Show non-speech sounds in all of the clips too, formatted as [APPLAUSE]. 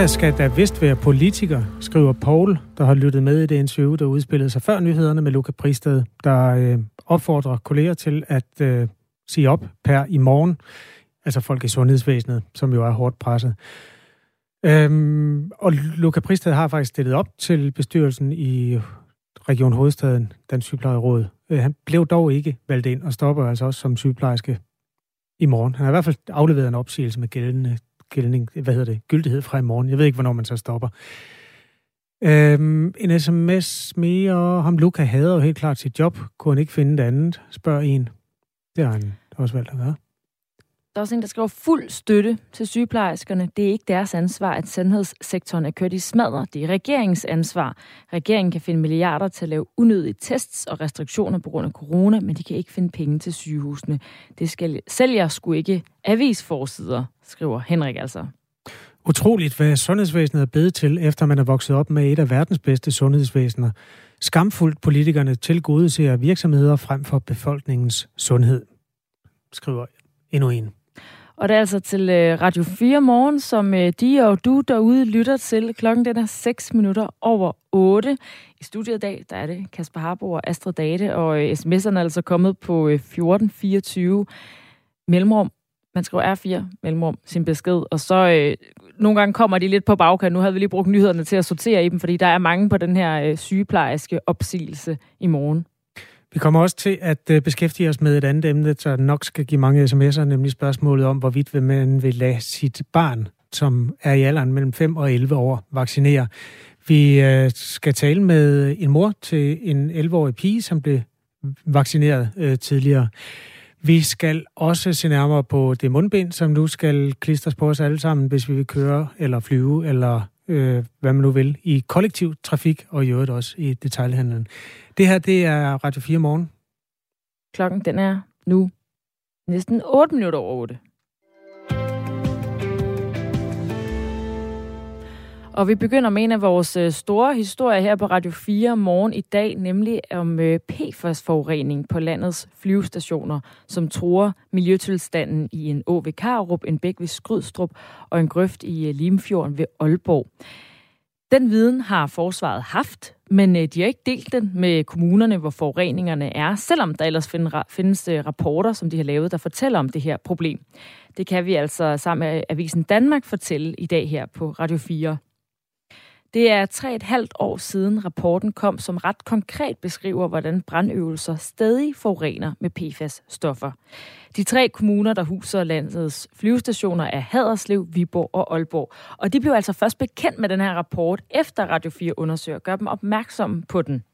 Europa skal da vist være politiker, skriver Paul, der har lyttet med i det interview, der udspillede sig før nyhederne med Luca Pristed, der øh, opfordrer kolleger til at øh, sige op per i morgen. Altså folk i sundhedsvæsenet, som jo er hårdt presset. Øhm, og Luca Pristed har faktisk stillet op til bestyrelsen i Region Hovedstaden, den Sygeplejeråd. Øh, han blev dog ikke valgt ind og stopper altså også som sygeplejerske i morgen. Han har i hvert fald afleveret en opsigelse med gældende, gældning, hvad hedder det, gyldighed fra i morgen. Jeg ved ikke, hvornår man så stopper. Øhm, en sms mere. Ham Luca hader jo helt klart sit job. Kunne han ikke finde det andet? Spørger en. Det har han også valgt at gøre. Der er også en, der skriver fuld støtte til sygeplejerskerne. Det er ikke deres ansvar, at sundhedssektoren er kørt i smadre. Det er regeringens ansvar. Regeringen kan finde milliarder til at lave unødige tests og restriktioner på grund af corona, men de kan ikke finde penge til sygehusene. Det skal sælger skulle ikke avisforsider, skriver Henrik altså. Utroligt, hvad sundhedsvæsenet er blevet til, efter man er vokset op med et af verdens bedste sundhedsvæsener. Skamfuldt politikerne tilgodeser virksomheder frem for befolkningens sundhed, skriver endnu en. Og det er altså til øh, Radio 4 morgen, som øh, de og du derude lytter til. Klokken den er 6 minutter over 8. I studiet i dag, der er det Kasper Harbo og Astrid Date, og øh, sms'erne er altså kommet på 1424 mellemrum. Man skriver R4 mellemrum sin besked, og så øh, nogle gange kommer de lidt på bagkant. Nu havde vi lige brugt nyhederne til at sortere i dem, fordi der er mange på den her øh, sygeplejerske opsigelse i morgen. Vi kommer også til at øh, beskæftige os med et andet emne, der nok skal give mange sms'er, nemlig spørgsmålet om, hvorvidt man vil lade sit barn, som er i alderen mellem 5 og 11 år, vaccinere. Vi øh, skal tale med en mor til en 11-årig pige, som blev vaccineret øh, tidligere. Vi skal også se nærmere på det mundbind, som nu skal klistres på os alle sammen, hvis vi vil køre eller flyve eller øh, hvad man nu vil, i kollektiv trafik og i øvrigt også i detaljhandlen. Det her, det er Radio 4 morgen. Klokken den er nu næsten 8 minutter over 8. Og vi begynder med en af vores øh, store historier her på Radio 4 morgen i dag, nemlig om øh, PFAS-forurening på landets flyvestationer, som tror miljøtilstanden i en å ved Karup, en bæk ved Skrydstrup og en grøft i øh, Limfjorden ved Aalborg. Den viden har forsvaret haft, men de har ikke delt den med kommunerne, hvor forureningerne er, selvom der ellers findes rapporter, som de har lavet, der fortæller om det her problem. Det kan vi altså sammen med Avisen Danmark fortælle i dag her på Radio 4. Det er tre et halvt år siden rapporten kom, som ret konkret beskriver, hvordan brandøvelser stadig forurener med PFAS-stoffer. De tre kommuner, der huser landets flyvestationer, er Haderslev, Viborg og Aalborg. Og de blev altså først bekendt med den her rapport, efter Radio 4 undersøger, gør dem opmærksomme på den.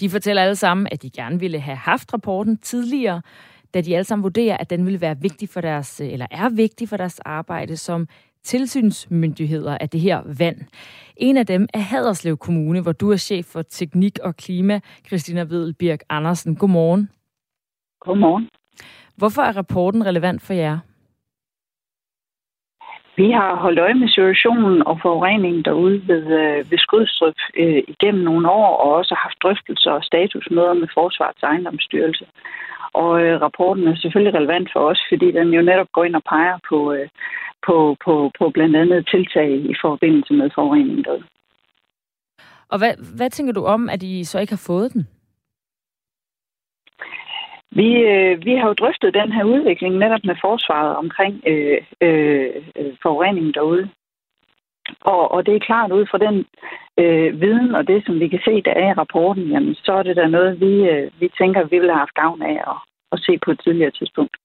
De fortæller alle sammen, at de gerne ville have haft rapporten tidligere, da de alle sammen vurderer, at den ville være vigtig for deres, eller er vigtig for deres arbejde som tilsynsmyndigheder af det her vand. En af dem er Haderslev Kommune, hvor du er chef for teknik og klima, Christina Vedelbirk Andersen. Godmorgen. Godmorgen. Hvorfor er rapporten relevant for jer? Vi har holdt øje med situationen og forureningen derude ved, øh, ved Skudstrup øh, igennem nogle år, og også haft drøftelser og statusmøder med Forsvarets ejendomsstyrelse. Og øh, rapporten er selvfølgelig relevant for os, fordi den jo netop går ind og peger på, øh, på, på, på blandt andet tiltag i forbindelse med forureningen derude. Og hvad, hvad tænker du om, at I så ikke har fået den? Vi, øh, vi har jo drøftet den her udvikling netop med forsvaret omkring øh, øh, øh, forureningen derude. Og, og det er klart, ud fra den øh, viden og det, som vi kan se, der er i rapporten, jamen, så er det da noget, vi, øh, vi tænker, vi vil have haft gavn af at, at se på et tidligere tidspunkt.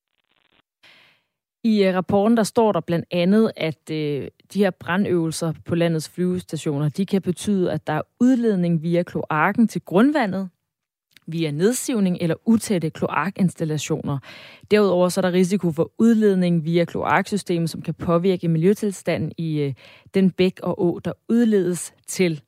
I øh, rapporten der står der blandt andet, at øh, de her brandøvelser på landets flyvestationer, de kan betyde, at der er udledning via kloakken til grundvandet, via nedsivning eller utætte kloakinstallationer. Derudover så er der risiko for udledning via kloaksystemet, som kan påvirke miljøtilstanden i øh, den bæk og å, der udledes til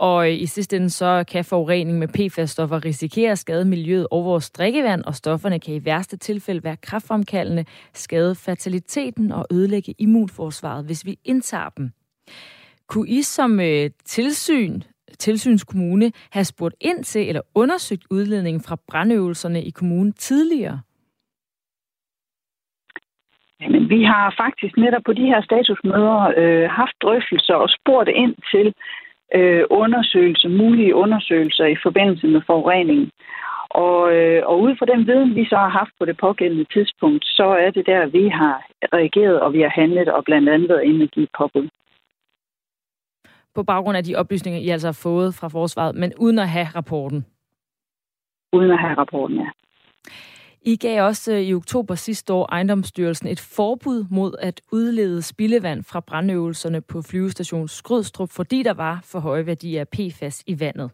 og øh, i sidste ende så kan forurening med PFAS-stoffer risikere at skade miljøet og vores drikkevand, og stofferne kan i værste tilfælde være kraftfremkaldende, skade fertiliteten og ødelægge immunforsvaret, hvis vi indtager dem. Kunne I som øh, tilsyn, tilsynskommune have spurgt ind til eller undersøgt udledningen fra brandøvelserne i kommunen tidligere? Jamen, vi har faktisk netop på de her statusmøder øh, haft drøftelser og spurgt ind til øh, undersøgelser, mulige undersøgelser i forbindelse med forureningen. Og, øh, og ud fra den viden, vi så har haft på det pågældende tidspunkt, så er det der, vi har reageret, og vi har handlet, og blandt andet været inde og give påbud. På baggrund af de oplysninger, I altså har fået fra forsvaret, men uden at have rapporten? Uden at have rapporten, ja. I gav også øh, i oktober sidste år ejendomsstyrelsen et forbud mod at udlede spildevand fra brandøvelserne på flyvestation Skrydstrup, fordi der var for høje værdier af PFAS i vandet.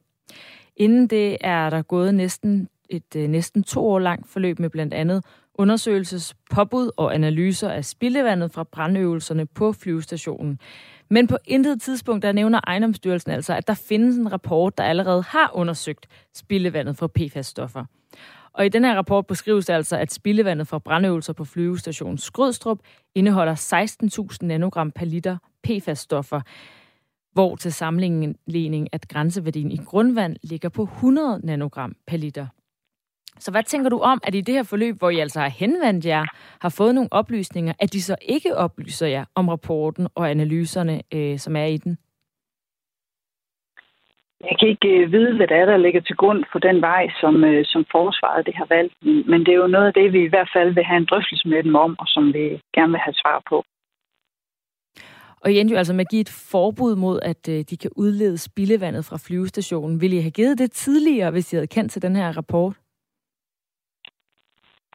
Inden det er der gået næsten et øh, næsten to år langt forløb med blandt andet undersøgelsespåbud og analyser af spildevandet fra brandøvelserne på flyvestationen. Men på intet tidspunkt, der nævner ejendomsstyrelsen altså, at der findes en rapport, der allerede har undersøgt spildevandet for PFAS-stoffer. Og i den her rapport beskrives det altså, at spildevandet fra brandøvelser på flyvestationen Skrødstrup indeholder 16.000 nanogram per liter PFAS-stoffer, hvor til sammenligning at grænseværdien i grundvand ligger på 100 nanogram per liter. Så hvad tænker du om, at i det her forløb, hvor I altså har henvendt jer, har fået nogle oplysninger, at de så ikke oplyser jer om rapporten og analyserne, øh, som er i den? Jeg kan ikke øh, vide, hvad det er, der ligger til grund for den vej, som, øh, som forsvaret det har valgt. Men det er jo noget af det, vi i hvert fald vil have en drøftelse med dem om, og som vi gerne vil have svar på. Og igen jo altså med at give et forbud mod, at øh, de kan udlede spildevandet fra flyvestationen. Vil I have givet det tidligere, hvis I havde kendt til den her rapport?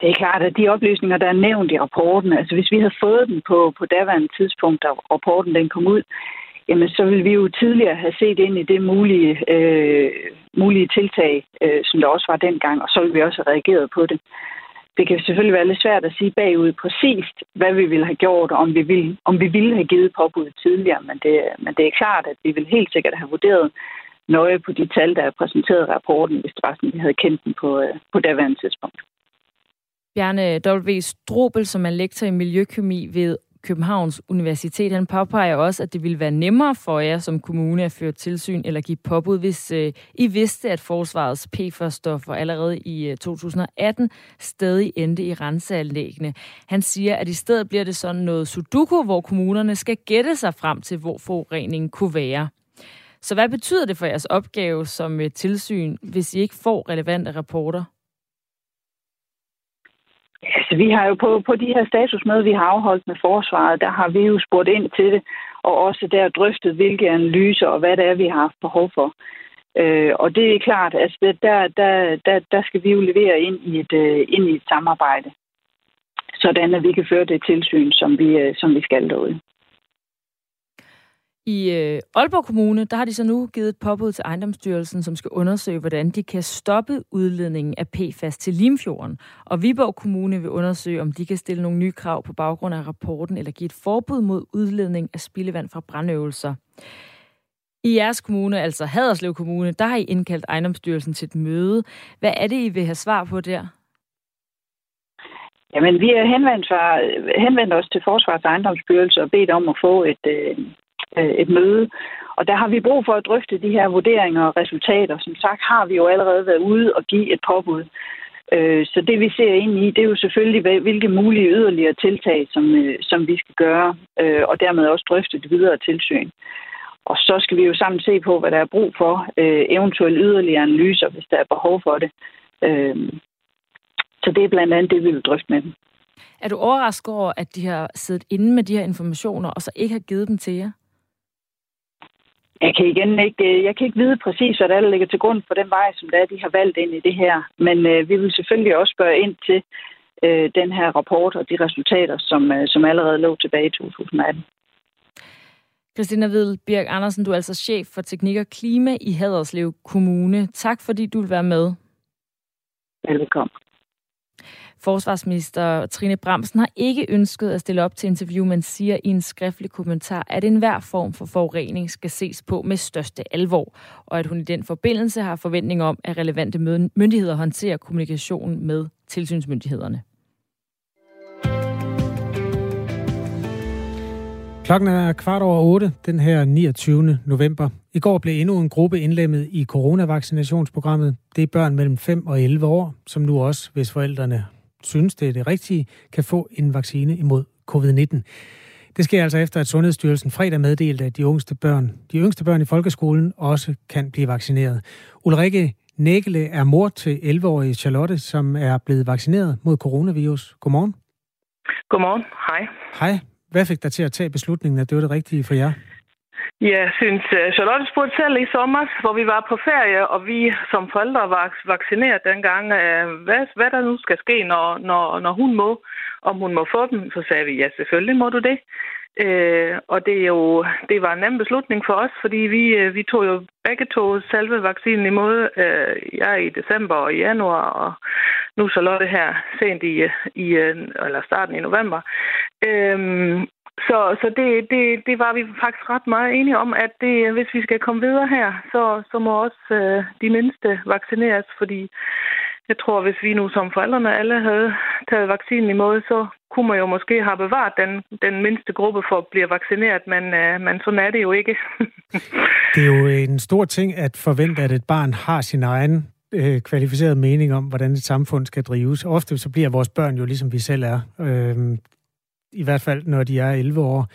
Det er klart, at de oplysninger, der er nævnt i rapporten, altså hvis vi havde fået den på, på daværende tidspunkt, da rapporten den kom ud, jamen så ville vi jo tidligere have set ind i det mulige, øh, mulige tiltag, øh, som der også var dengang, og så ville vi også have reageret på det. Det kan selvfølgelig være lidt svært at sige bagud præcist, hvad vi ville have gjort, om vi ville, om vi ville have givet påbud tidligere, men det, men det er klart, at vi vil helt sikkert have vurderet nøje på de tal, der er præsenteret i rapporten, hvis det var sådan, vi havde kendt den på, øh, på daværende tidspunkt. Bjarne W. Strobel, som er lektor i miljøkemi ved Københavns Universitet, han påpeger også, at det ville være nemmere for jer som kommune at føre tilsyn eller give påbud, hvis øh, I vidste, at forsvarets PFAS-stoffer allerede i øh, 2018 stadig endte i renseanlæggene. Han siger, at i stedet bliver det sådan noget sudoku, hvor kommunerne skal gætte sig frem til, hvor forureningen kunne være. Så hvad betyder det for jeres opgave som øh, tilsyn, hvis I ikke får relevante rapporter? Altså, vi har jo på, på de her statusmøder, vi har afholdt med forsvaret, der har vi jo spurgt ind til det, og også der drøftet, hvilke analyser og hvad det er, vi har haft behov for. Øh, og det er klart, at altså, der, der, der, der skal vi jo levere ind i et, øh, ind i et samarbejde, sådan at vi kan føre det tilsyn, som vi, øh, som vi skal derude. I øh, Aalborg Kommune, der har de så nu givet et påbud til ejendomsstyrelsen, som skal undersøge, hvordan de kan stoppe udledningen af PFAS til Limfjorden. Og Viborg Kommune vil undersøge, om de kan stille nogle nye krav på baggrund af rapporten, eller give et forbud mod udledning af spildevand fra brandøvelser. I jeres kommune, altså Haderslev Kommune, der har I indkaldt ejendomsstyrelsen til et møde. Hvad er det, I vil have svar på der? Jamen, vi har henvendt, henvendt os til Forsvars ejendomsstyrelse og bedt om at få et, øh, Øh, et møde. Og der har vi brug for at drøfte de her vurderinger og resultater. Som sagt har vi jo allerede været ude og give et påbud. Øh, så det vi ser ind i, det er jo selvfølgelig, hvilke mulige yderligere tiltag, som, øh, som vi skal gøre, og dermed også drøfte det videre tilsyn. Og så skal vi jo sammen se på, hvad der er brug for, eventuelle yderligere analyser, hvis der er behov for det. Så det er blandt andet det, vi vil drøfte med dem. Er du overrasket over, at de har siddet inde med de her informationer, og så ikke har givet dem til jer? Jeg kan igen ikke, øh, jeg kan ikke vide præcis, hvad der ligger til grund for den vej, som der de har valgt ind i det her. Men øh, vi vil selvfølgelig også spørge ind til øh, den her rapport og de resultater, som, øh, som allerede lå tilbage i 2018. Christina Vedel Birk Andersen, du er altså chef for teknik og klima i Haderslev Kommune. Tak fordi du vil være med. Velkommen. Forsvarsminister Trine Bramsen har ikke ønsket at stille op til interview, men siger i en skriftlig kommentar, at enhver form for forurening skal ses på med største alvor, og at hun i den forbindelse har forventning om, at relevante myndigheder håndterer kommunikationen med tilsynsmyndighederne. Klokken er kvart over otte den her 29. november. I går blev endnu en gruppe indlemmet i coronavaccinationsprogrammet. Det er børn mellem 5 og 11 år, som nu også, hvis forældrene synes, det er det rigtige, kan få en vaccine imod covid-19. Det sker altså efter, at Sundhedsstyrelsen fredag meddelte, at de yngste børn, de yngste børn i folkeskolen også kan blive vaccineret. Ulrike Nægele er mor til 11-årige Charlotte, som er blevet vaccineret mod coronavirus. Godmorgen. Godmorgen. Hej. Hej. Hvad fik dig til at tage beslutningen, at det var det rigtige for jer? Jeg synes, øh, Charlotte spurgte selv i sommer, hvor vi var på ferie, og vi som forældre var vaccineret dengang, øh, hvad, hvad der nu skal ske, når, når, når hun må, om hun må få dem. Så sagde vi, ja, selvfølgelig må du det. Øh, og det, er jo, det var en nem beslutning for os, fordi vi, øh, vi tog jo begge to selve vaccinen imod. Øh, jeg i december og i januar, og nu Charlotte her sent i, i eller starten i november. Uh, så, så det, det, det var vi faktisk ret meget enige om, at det, hvis vi skal komme videre her, så, så må også øh, de mindste vaccineres, fordi jeg tror, hvis vi nu som forældrene alle havde taget vaccinen i måde, så kunne man jo måske have bevaret den, den mindste gruppe for at blive vaccineret, men, øh, men sådan er det jo ikke. [LAUGHS] det er jo en stor ting at forvente, at et barn har sin egen øh, kvalificeret mening om, hvordan et samfund skal drives. Ofte så bliver vores børn jo ligesom vi selv er. Øh, i hvert fald når de er 11 år.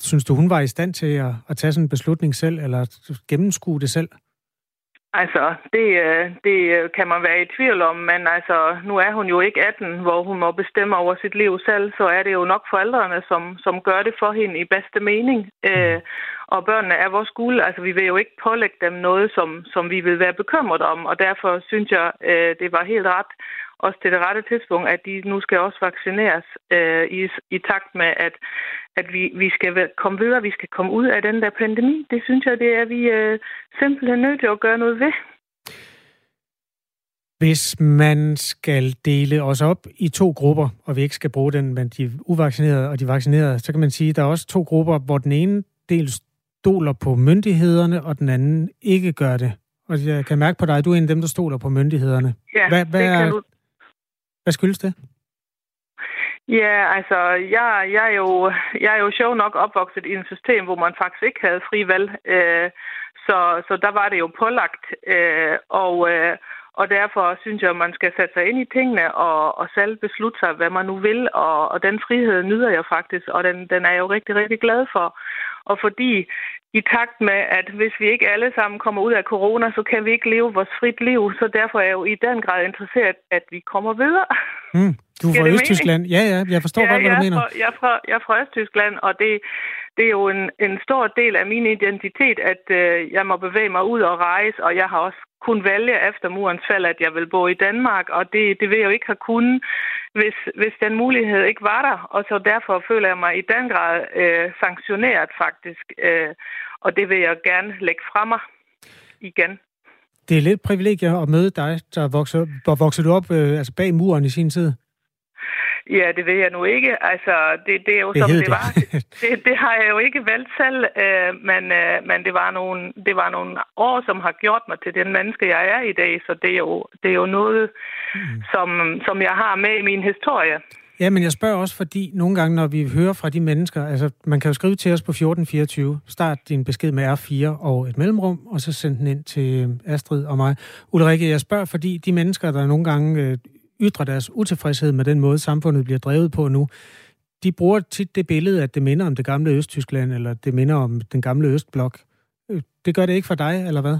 Synes du, hun var i stand til at, at tage sådan en beslutning selv, eller gennemskue det selv? Altså, det, øh, det kan man være i tvivl om, men altså, nu er hun jo ikke 18, hvor hun må bestemme over sit liv selv, så er det jo nok forældrene, som, som gør det for hende i bedste mening. Mm. Øh, og børnene er vores guld, altså vi vil jo ikke pålægge dem noget, som, som vi vil være bekymret om, og derfor synes jeg, øh, det var helt ret også til det rette tidspunkt, at de nu skal også vaccineres øh, i, i takt med, at, at vi, vi skal komme videre, vi skal komme ud af den der pandemi. Det synes jeg, det er vi øh, simpelthen nødt til at gøre noget ved. Hvis man skal dele os op i to grupper, og vi ikke skal bruge den, men de uvaccinerede og de vaccinerede, så kan man sige, at der er også to grupper, hvor den ene del stoler på myndighederne, og den anden ikke gør det. Og jeg kan mærke på dig, at du er en af dem, der stoler på myndighederne. Ja, hvad, hvad er, du hvad skyldes det? Ja, altså, jeg, jeg, er jo, jeg er jo sjov nok opvokset i et system, hvor man faktisk ikke havde fri valg. Øh, så, så der var det jo pålagt. Øh, og, øh, og derfor synes jeg, at man skal sætte sig ind i tingene og, og selv beslutte sig, hvad man nu vil. Og, og den frihed nyder jeg faktisk, og den, den er jeg jo rigtig, rigtig glad for. Og fordi i takt med, at hvis vi ikke alle sammen kommer ud af corona, så kan vi ikke leve vores frit liv. Så derfor er jeg jo i den grad interesseret, at vi kommer videre. Mm, du er fra Østtyskland. Ja, ja, jeg forstår ja, godt, hvad du mener. Fra, jeg, er fra, jeg er fra Østtyskland, og det, det er jo en, en stor del af min identitet, at øh, jeg må bevæge mig ud og rejse, og jeg har også kun vælge efter murens fald, at jeg vil bo i Danmark, og det, det vil jeg jo ikke have kunnet, hvis, hvis den mulighed ikke var der. Og så derfor føler jeg mig i den grad øh, sanktioneret faktisk, øh, og det vil jeg gerne lægge frem mig igen. Det er lidt privilegier at møde dig, der vokser, hvor voksede du op øh, altså bag muren i sin tid. Ja, det ved jeg nu ikke. Altså, det, det er jo det som det, var. [LAUGHS] Det, det har jeg jo ikke valgt selv, øh, men, øh, men det, var nogle, det var nogle år, som har gjort mig til den menneske, jeg er i dag. Så det er jo, det er jo noget, mm. som, som jeg har med i min historie. Ja, men jeg spørger også, fordi nogle gange, når vi hører fra de mennesker, altså man kan jo skrive til os på 1424, start din besked med R4 og et mellemrum, og så send den ind til Astrid og mig. Ulrike, jeg spørger, fordi de mennesker, der nogle gange øh, ytrer deres utilfredshed med den måde, samfundet bliver drevet på nu, de bruger tit det billede, at det minder om det gamle Østtyskland, eller det minder om den gamle Østblok. Øh, det gør det ikke for dig, eller hvad?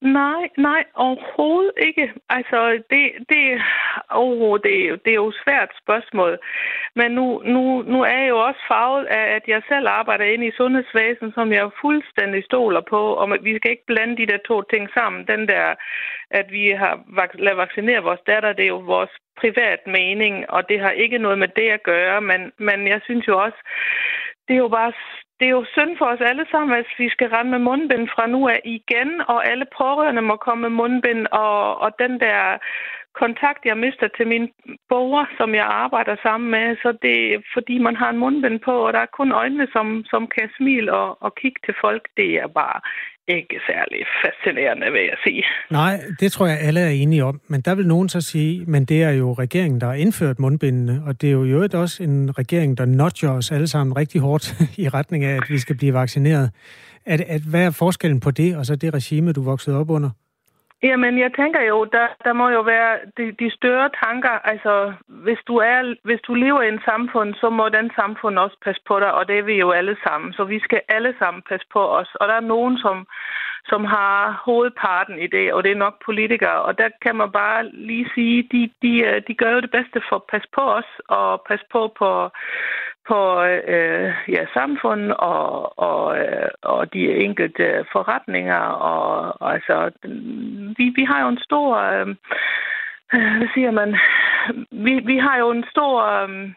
Nej, nej, overhovedet ikke. Altså, det, det, oh, det, det er jo et svært spørgsmål. Men nu, nu, nu er jeg jo også farvet af, at jeg selv arbejder inde i sundhedsvæsenet, som jeg fuldstændig stoler på, og vi skal ikke blande de der to ting sammen. Den der, at vi har lavet vaccinere vores datter, det er jo vores privat mening, og det har ikke noget med det at gøre, men, men jeg synes jo også, det er jo bare det er jo synd for os alle sammen, at vi skal rende med mundbind fra nu af igen, og alle pårørende må komme med mundbind, og, og den der kontakt, jeg mister til min borger, som jeg arbejder sammen med, så det er fordi, man har en mundbind på, og der er kun øjnene, som, som kan smile og, og kigge til folk. Det er bare ikke særlig fascinerende, vil jeg sige. Nej, det tror jeg, alle er enige om. Men der vil nogen så sige, men det er jo regeringen, der har indført mundbindene, og det er jo i øvrigt også en regering, der nudger os alle sammen rigtig hårdt [LAUGHS] i retning af, at vi skal blive vaccineret. At, at, hvad er forskellen på det, og så det regime, du voksede op under? Jamen, jeg tænker jo, der, der må jo være de, de større tanker. Altså, hvis du, er, hvis du lever i en samfund, så må den samfund også passe på dig, og det er vi jo alle sammen. Så vi skal alle sammen passe på os. Og der er nogen, som, som har hovedparten i det, og det er nok politikere. Og der kan man bare lige sige, de, de, øh, de gør jo det bedste for at passe på os, og passe på på, på øh, ja, samfund og, og, øh, og de enkelte forretninger. Og, og altså, vi, vi har jo en stor, øh, hvad siger man, vi, vi har jo en stor, øh,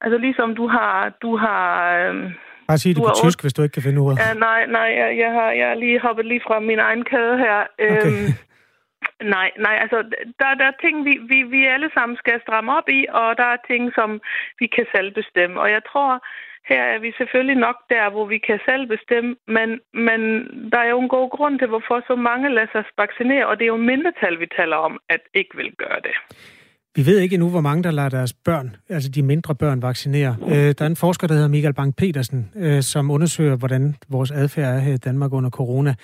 altså ligesom du har, du har, øh, Bare sig det på tysk, hvis du ikke kan finde ordet. Ja, nej, nej, jeg, jeg, har, jeg har lige hoppet lige fra min egen kæde her. Okay. Øhm, [LAUGHS] nej, nej, altså, der, der er ting, vi, vi, vi alle sammen skal stramme op i, og der er ting, som vi kan selv bestemme. Og jeg tror, her er vi selvfølgelig nok der, hvor vi kan selv bestemme, men, men der er jo en god grund til, hvorfor så mange lader sig vaccinere, og det er jo mindretal, vi taler om, at ikke vil gøre det. Vi ved ikke endnu, hvor mange, der lader deres børn, altså de mindre børn, vaccinere. Øh, der er en forsker, der hedder Michael Bang-Petersen, øh, som undersøger, hvordan vores adfærd er her i Danmark under corona.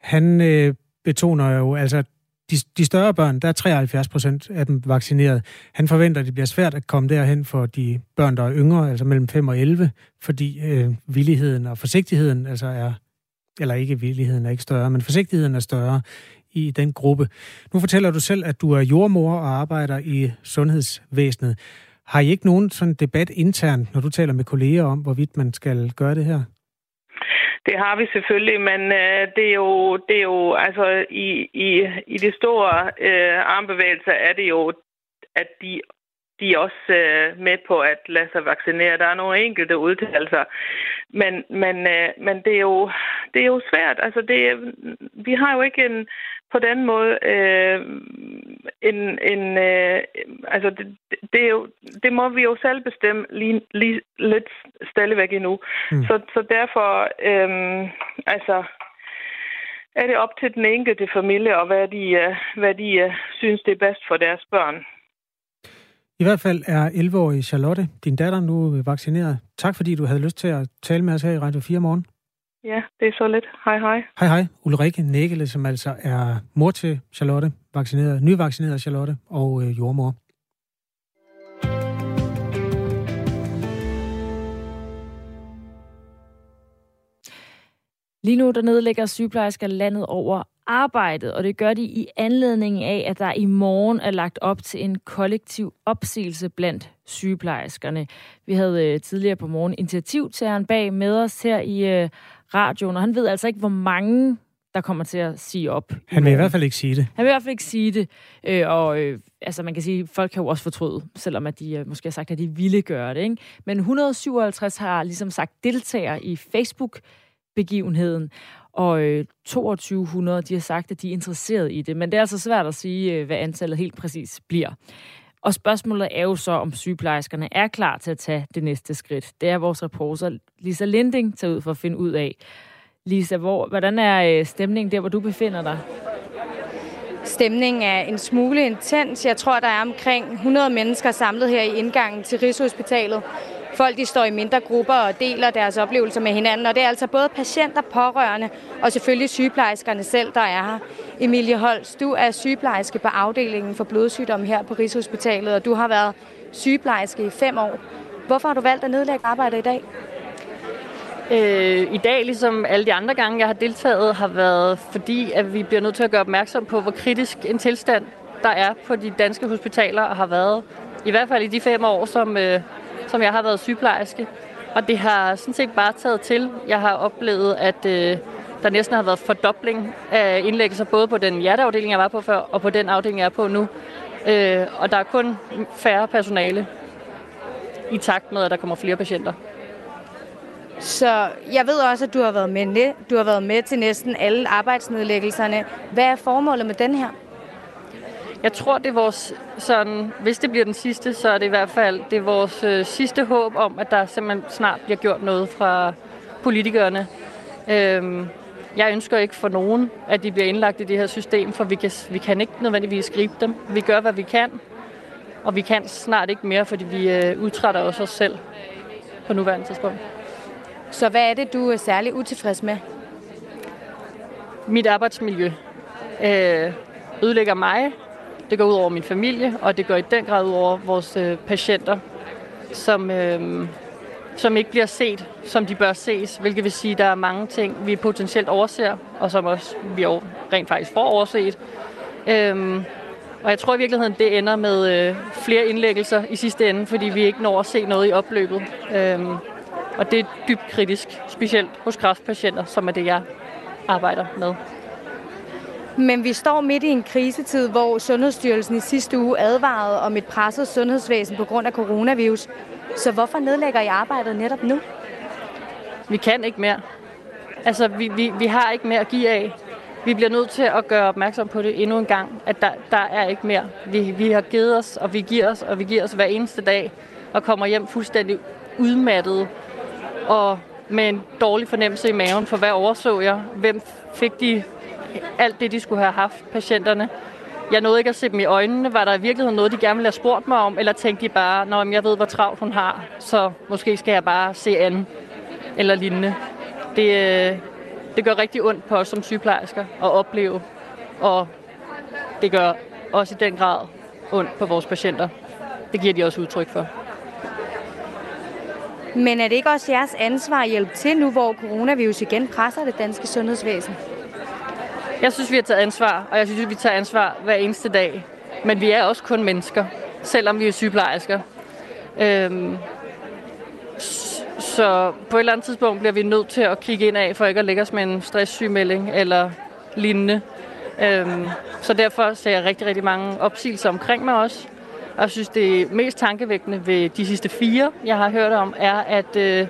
Han øh, betoner jo, altså de, de større børn, der er 73 procent af dem vaccineret. Han forventer, at det bliver svært at komme derhen for de børn, der er yngre, altså mellem 5 og 11, fordi øh, villigheden og forsigtigheden altså er, eller ikke villigheden er ikke større, men forsigtigheden er større i den gruppe. Nu fortæller du selv, at du er jordmor og arbejder i sundhedsvæsenet. Har I ikke nogen sådan debat internt, når du taler med kolleger om, hvorvidt man skal gøre det her? Det har vi selvfølgelig, men øh, det, er jo, det er jo, altså i, i, i de store øh, armbevægelser er det jo, at de de er også øh, med på at lade sig vaccinere. Der er nogle enkelte udtalelser, men, men, øh, men det, er jo, det er jo svært. Altså, det, vi har jo ikke en, på den måde øh, en, en øh, altså det, det, er jo, det må vi jo selv bestemme lige, lige lidt stadigvæk endnu. Mm. Så, så derfor øh, altså er det op til den enkelte familie og hvad de, øh, hvad de øh, synes det er bedst for deres børn. I hvert fald er 11-årige Charlotte, din datter, nu vaccineret. Tak fordi du havde lyst til at tale med os her i Radio 4 morgen. Ja, det er så lidt. Hej hej. Hej hej. Ulrike Nægele, som altså er mor til Charlotte, vaccineret, nyvaccineret Charlotte og øh, jordmor. Lige nu der nedlægger sygeplejersker landet over arbejdet, og det gør de i anledning af, at der i morgen er lagt op til en kollektiv opsigelse blandt sygeplejerskerne. Vi havde øh, tidligere på morgen initiativtageren bag med os her i øh, radioen, og han ved altså ikke, hvor mange der kommer til at sige op. Han vil i hvert fald ikke sige det. Han vil i hvert fald ikke sige det. Øh, og øh, altså, man kan sige, folk kan jo også fortryde, selvom at de øh, måske har sagt, at de ville gøre det. Ikke? Men 157 har ligesom sagt deltager i begivenheden. og øh, 2200 de har sagt, at de er interesseret i det. Men det er altså svært at sige, øh, hvad antallet helt præcis bliver. Og spørgsmålet er jo så, om sygeplejerskerne er klar til at tage det næste skridt. Det er vores reporter Lisa Linding tager ud for at finde ud af. Lisa, hvor, hvordan er øh, stemningen der, hvor du befinder dig? Stemningen er en smule intens. Jeg tror, der er omkring 100 mennesker samlet her i indgangen til Rigshospitalet. Folk de står i mindre grupper og deler deres oplevelser med hinanden, og det er altså både patienter, pårørende og selvfølgelig sygeplejerskerne selv, der er her. Emilie Holst, du er sygeplejerske på afdelingen for blodsygdom her på Rigshospitalet, og du har været sygeplejerske i fem år. Hvorfor har du valgt at nedlægge arbejdet i dag? Øh, I dag, ligesom alle de andre gange, jeg har deltaget, har været fordi, at vi bliver nødt til at gøre opmærksom på, hvor kritisk en tilstand der er på de danske hospitaler og har været, i hvert fald i de fem år, som, øh, som jeg har været sygeplejerske. Og det har sådan set bare taget til. Jeg har oplevet, at øh, der næsten har været fordobling af indlæggelser, både på den hjerteafdeling, jeg var på før, og på den afdeling, jeg er på nu. Øh, og der er kun færre personale i takt med, at der kommer flere patienter. Så jeg ved også, at du har været med, du har været med til næsten alle arbejdsnedlæggelserne. Hvad er formålet med den her? Jeg tror, det er vores, sådan, hvis det bliver den sidste, så er det i hvert fald det er vores øh, sidste håb om, at der simpelthen snart bliver gjort noget fra politikerne. Øhm, jeg ønsker ikke for nogen, at de bliver indlagt i det her system, for vi kan, vi kan ikke nødvendigvis gribe dem. Vi gør, hvad vi kan, og vi kan snart ikke mere, fordi vi øh, udtrætter os selv på nuværende tidspunkt. Så hvad er det, du er særlig utilfreds med? Mit arbejdsmiljø. øh, ødelægger mig, det går ud over min familie, og det går i den grad ud over vores øh, patienter, som, øh, som ikke bliver set, som de bør ses, hvilket vil sige, at der er mange ting, vi potentielt overser, og som også vi rent faktisk får overset. Øh, og jeg tror i virkeligheden, det ender med øh, flere indlæggelser i sidste ende, fordi vi ikke når at se noget i opløbet. Øhm, og det er dybt kritisk, specielt hos kræftpatienter, som er det, jeg arbejder med. Men vi står midt i en krisetid, hvor Sundhedsstyrelsen i sidste uge advarede om et presset sundhedsvæsen på grund af coronavirus. Så hvorfor nedlægger I arbejdet netop nu? Vi kan ikke mere. Altså, vi, vi, vi har ikke mere at give af vi bliver nødt til at gøre opmærksom på det endnu en gang, at der, der er ikke mere. Vi, vi har givet os, og vi giver os, og vi giver os hver eneste dag, og kommer hjem fuldstændig udmattet, og med en dårlig fornemmelse i maven, for hvad overså jeg? Hvem fik de alt det, de skulle have haft, patienterne? Jeg nåede ikke at se dem i øjnene. Var der i virkeligheden noget, de gerne ville have spurgt mig om? Eller tænkte de bare, når jeg ved, hvor travlt hun har, så måske skal jeg bare se an eller lignende. Det, øh, det gør rigtig ondt på os som sygeplejersker at opleve, og det gør også i den grad ondt på vores patienter. Det giver de også udtryk for. Men er det ikke også jeres ansvar at hjælpe til nu, hvor coronavirus igen presser det danske sundhedsvæsen? Jeg synes, vi har taget ansvar, og jeg synes, vi tager ansvar hver eneste dag. Men vi er også kun mennesker, selvom vi er sygeplejersker. Øhm, så på et eller andet tidspunkt bliver vi nødt til at kigge ind af, for ikke at lægge os med en stresssygmelding eller lignende. Øhm, så derfor ser jeg rigtig, rigtig mange opsigelser omkring mig også. Og jeg synes, det mest tankevækkende ved de sidste fire, jeg har hørt om, er, at øh,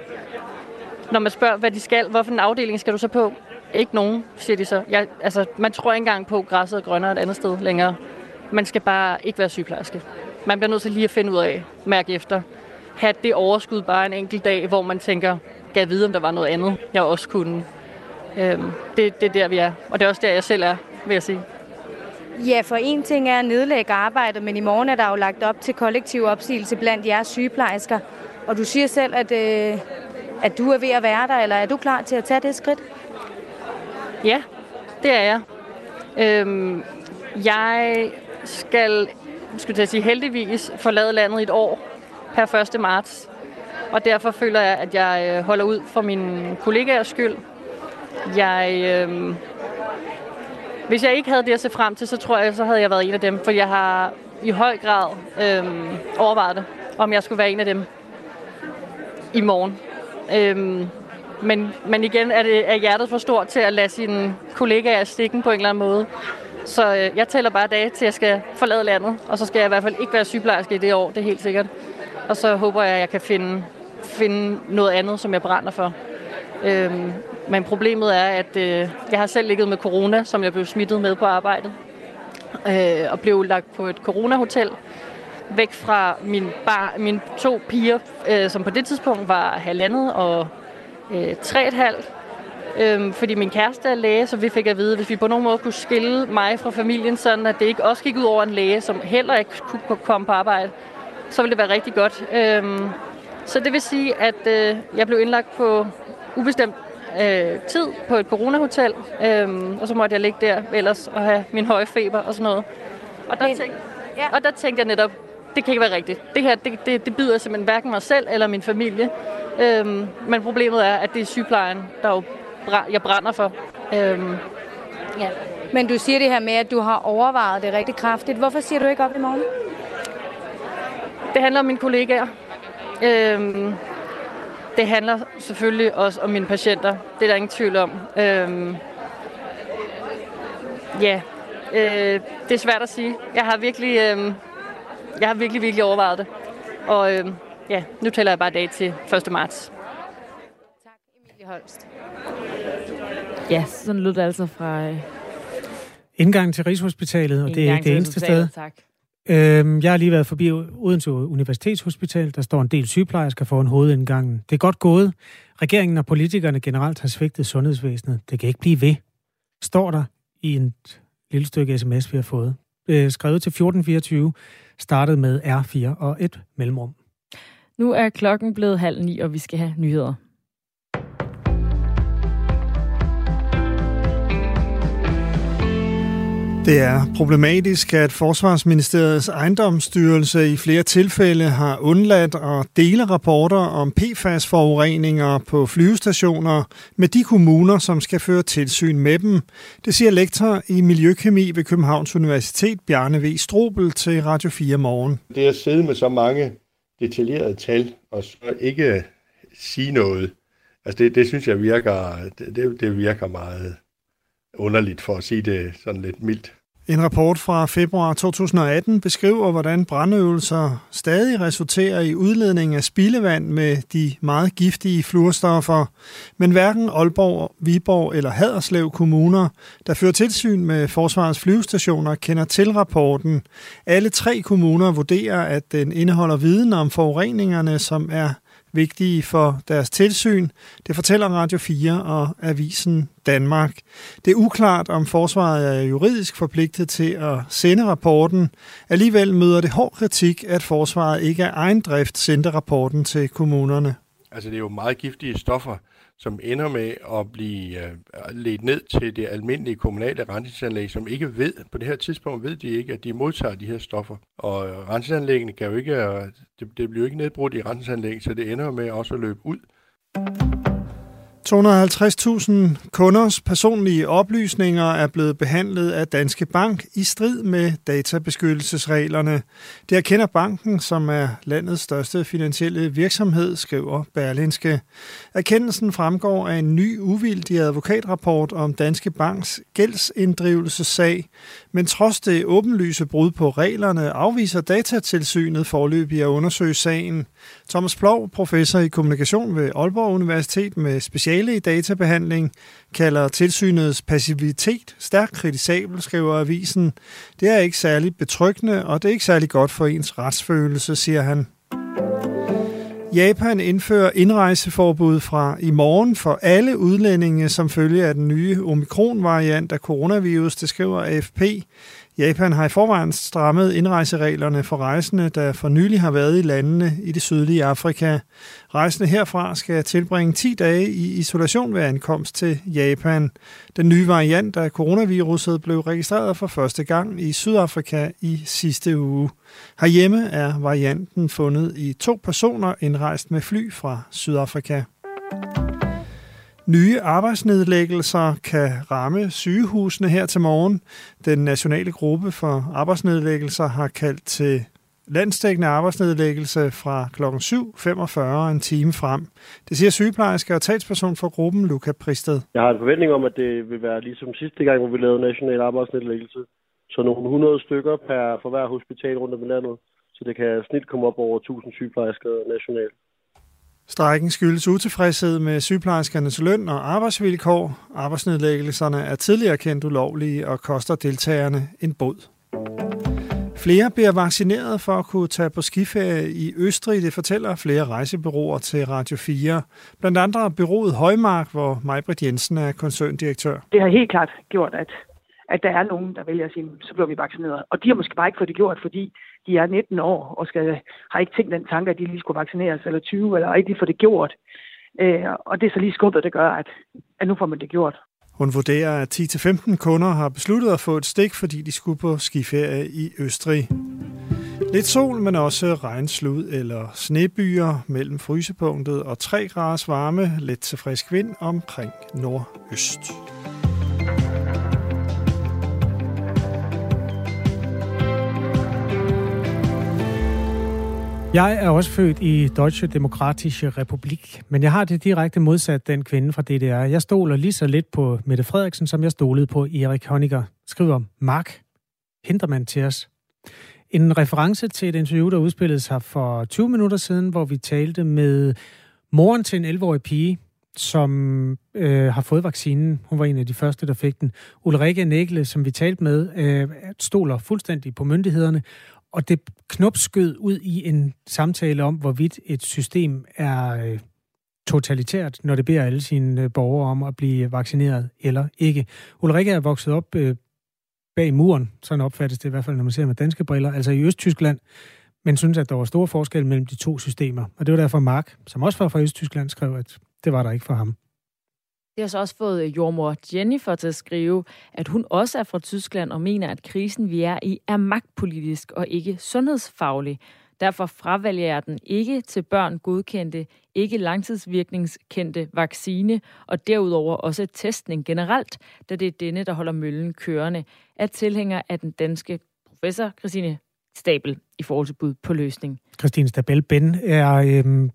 når man spørger, hvad de skal, hvorfor en afdeling skal du så på? Ikke nogen, siger de så. Jeg, altså, man tror ikke engang på, at græsset er grønnere et andet sted længere. Man skal bare ikke være sygeplejerske. Man bliver nødt til lige at finde ud af, mærke efter, have det overskud bare en enkelt dag, hvor man tænker, gav vide, om der var noget andet, jeg også kunne. Øhm, det, det er der, vi er. Og det er også der, jeg selv er, vil jeg sige. Ja, for en ting er at nedlægge arbejdet, men i morgen er der jo lagt op til kollektiv opsigelse blandt jeres sygeplejersker. Og du siger selv, at, øh, at du er ved at være der, eller er du klar til at tage det skridt? Ja, det er jeg. Øhm, jeg skal, skulle jeg sige, heldigvis forlade landet i et år, per 1. marts. Og derfor føler jeg, at jeg øh, holder ud for mine kollegaers skyld. Jeg, øhm, hvis jeg ikke havde det at se frem til, så tror jeg, så havde jeg været en af dem. For jeg har i høj grad øhm, overvejet det, om jeg skulle være en af dem i morgen. Øhm, men, men igen er, det, er hjertet for stort til at lade sine kollegaer stikken på en eller anden måde. Så øh, jeg tæller bare dage til, at jeg skal forlade landet, og så skal jeg i hvert fald ikke være sygeplejerske i det år, det er helt sikkert. Og så håber jeg, at jeg kan finde, finde noget andet, som jeg brænder for. Øhm, men problemet er, at øh, jeg har selv ligget med corona, som jeg blev smittet med på arbejdet. Øh, og blev lagt på et coronahotel væk fra min bar, mine to piger, øh, som på det tidspunkt var halvandet og øh, tre et halvt. Øhm, fordi min kæreste er læge, så vi fik at vide, hvis vi på nogen måde kunne skille mig fra familien, sådan at det ikke også gik ud over en læge, som heller ikke kunne komme på arbejde, så ville det være rigtig godt. Øhm, så det vil sige, at øh, jeg blev indlagt på ubestemt øh, tid på et coronahotel, øhm, og så måtte jeg ligge der ellers og have min høje feber og sådan noget. Og der, tænkte, ja. og der tænkte jeg netop, det kan ikke være rigtigt. Det her, det, det, det byder simpelthen hverken mig selv eller min familie. Øhm, men problemet er, at det er sygeplejen, der jo jeg brænder for. Øhm, ja. Men du siger det her med, at du har overvejet det rigtig kraftigt. Hvorfor siger du ikke op i morgen? Det handler om mine kollegaer. Øhm, det handler selvfølgelig også om mine patienter. Det er der ingen tvivl om. Øhm, ja, øh, det er svært at sige. Jeg har virkelig, øh, jeg har virkelig, virkelig overvejet det. Og øh, ja, nu tæller jeg bare dag til 1. marts. Tak, Emilie Holst. Ja, sådan lød det altså fra... Øh... Indgang til Rigshospitalet, og det er ikke det eneste sted. Tak. Øhm, jeg har lige været forbi Odense Universitetshospital. Der står en del sygeplejersker foran hovedindgangen. Det er godt gået. Regeringen og politikerne generelt har svigtet sundhedsvæsenet. Det kan ikke blive ved. Står der i en lille stykke sms, vi har fået. Øh, skrevet til 1424, startede med R4 og et mellemrum. Nu er klokken blevet halv ni, og vi skal have nyheder. Det er problematisk, at Forsvarsministeriets ejendomsstyrelse i flere tilfælde har undladt at dele rapporter om PFAS-forureninger på flyvestationer med de kommuner, som skal føre tilsyn med dem. Det siger lektor i Miljøkemi ved Københavns Universitet, Bjarne V. Strobel, til Radio 4 Morgen. Det at sidde med så mange detaljerede tal og så ikke sige noget, altså det, det synes jeg virker, det, det virker meget underligt for at sige det sådan lidt mildt. En rapport fra februar 2018 beskriver, hvordan brandøvelser stadig resulterer i udledning af spildevand med de meget giftige fluorstoffer. Men hverken Aalborg, Viborg eller Haderslev kommuner, der fører tilsyn med Forsvarets flyvestationer, kender til rapporten. Alle tre kommuner vurderer, at den indeholder viden om forureningerne, som er vigtige for deres tilsyn. Det fortæller Radio 4 og Avisen Danmark. Det er uklart, om forsvaret er juridisk forpligtet til at sende rapporten. Alligevel møder det hård kritik, at forsvaret ikke af egen drift sendte rapporten til kommunerne. Altså det er jo meget giftige stoffer, som ender med at blive øh, ledt ned til det almindelige kommunale rensningsanlæg, som ikke ved, på det her tidspunkt ved de ikke, at de modtager de her stoffer. Og rensningsanlæggene kan jo ikke, øh, det, det bliver jo ikke nedbrudt i rensningsanlæg, så det ender med også at løbe ud. 250.000 kunders personlige oplysninger er blevet behandlet af Danske Bank i strid med databeskyttelsesreglerne. Det erkender banken, som er landets største finansielle virksomhed, skriver Berlinske. Erkendelsen fremgår af en ny uvildig advokatrapport om Danske Banks gældsinddrivelsessag, men trods det åbenlyse brud på reglerne afviser datatilsynet forløbig at undersøge sagen. Thomas Plov, professor i kommunikation ved Aalborg Universitet med speciale i databehandling, kalder tilsynets passivitet stærkt kritisabel, skriver avisen. Det er ikke særlig betryggende, og det er ikke særlig godt for ens retsfølelse, siger han. Japan indfører indrejseforbud fra i morgen for alle udlændinge som følge af den nye omikron-variant af coronavirus, det skriver AFP. Japan har i forvejen strammet indrejsereglerne for rejsende, der for nylig har været i landene i det sydlige Afrika. Rejsende herfra skal tilbringe 10 dage i isolation ved ankomst til Japan. Den nye variant af coronaviruset blev registreret for første gang i Sydafrika i sidste uge. Herhjemme er varianten fundet i to personer indrejst med fly fra Sydafrika. Nye arbejdsnedlæggelser kan ramme sygehusene her til morgen. Den nationale gruppe for arbejdsnedlæggelser har kaldt til landstækkende arbejdsnedlæggelse fra kl. 7.45 en time frem. Det siger sygeplejerske og talsperson for gruppen, Luca Pristed. Jeg har en forventning om, at det vil være ligesom sidste gang, hvor vi lavede national arbejdsnedlæggelse. Så nogle 100 stykker per, for hver hospital rundt om i landet. Så det kan snit komme op over 1000 sygeplejersker nationalt. Strækken skyldes utilfredshed med sygeplejerskernes løn og arbejdsvilkår. Arbejdsnedlæggelserne er tidligere kendt ulovlige og koster deltagerne en bod. Flere bliver vaccineret for at kunne tage på skiferie i Østrig, det fortæller flere rejsebyråer til Radio 4. Blandt andre byrådet Højmark, hvor Majbrit Jensen er koncerndirektør. Det har helt klart gjort, at, at der er nogen, der vælger at sige, så bliver vi vaccineret. Og de har måske bare ikke fået det gjort, fordi de er 19 år og skal, har ikke tænkt den tanke, at de lige skulle vaccineres, eller 20, eller ikke få det gjort. Øh, og det er så lige skubbet, det gør, at, at nu får man det gjort. Hun vurderer, at 10-15 kunder har besluttet at få et stik, fordi de skulle på skiferie i Østrig. Lidt sol, men også regnslud eller snebyer mellem frysepunktet og 3 graders varme, lidt til frisk vind omkring nordøst. Jeg er også født i Deutsche Demokratische Republik, men jeg har det direkte modsat den kvinde fra DDR. Jeg stoler lige så lidt på Mette Frederiksen, som jeg stolede på Erik Honecker, skriver Mark Hintermann til os. En reference til et interview, der udspillede sig for 20 minutter siden, hvor vi talte med moren til en 11-årig pige, som øh, har fået vaccinen. Hun var en af de første, der fik den. Ulrike Nægle, som vi talte med, øh, stoler fuldstændig på myndighederne, og det knopskød ud i en samtale om, hvorvidt et system er øh, totalitært, når det beder alle sine øh, borgere om at blive vaccineret eller ikke. Ulrike er vokset op øh, bag muren, sådan opfattes det i hvert fald, når man ser med danske briller, altså i Østtyskland, men synes, at der var store forskel mellem de to systemer. Og det var derfor Mark, som også var fra Østtyskland, skrev, at det var der ikke for ham. Det har så også fået øh, jordmor Jennifer til at skrive, at hun også er fra Tyskland og mener, at krisen, vi er i, er magtpolitisk og ikke sundhedsfaglig. Derfor fravælger jeg den ikke til børn godkendte, ikke langtidsvirkningskendte vaccine, og derudover også testning generelt, da det er denne, der holder møllen kørende, er tilhænger af den danske professor Christine Stabel i forhold til bud på løsning. Christine Stabel Ben er øhm,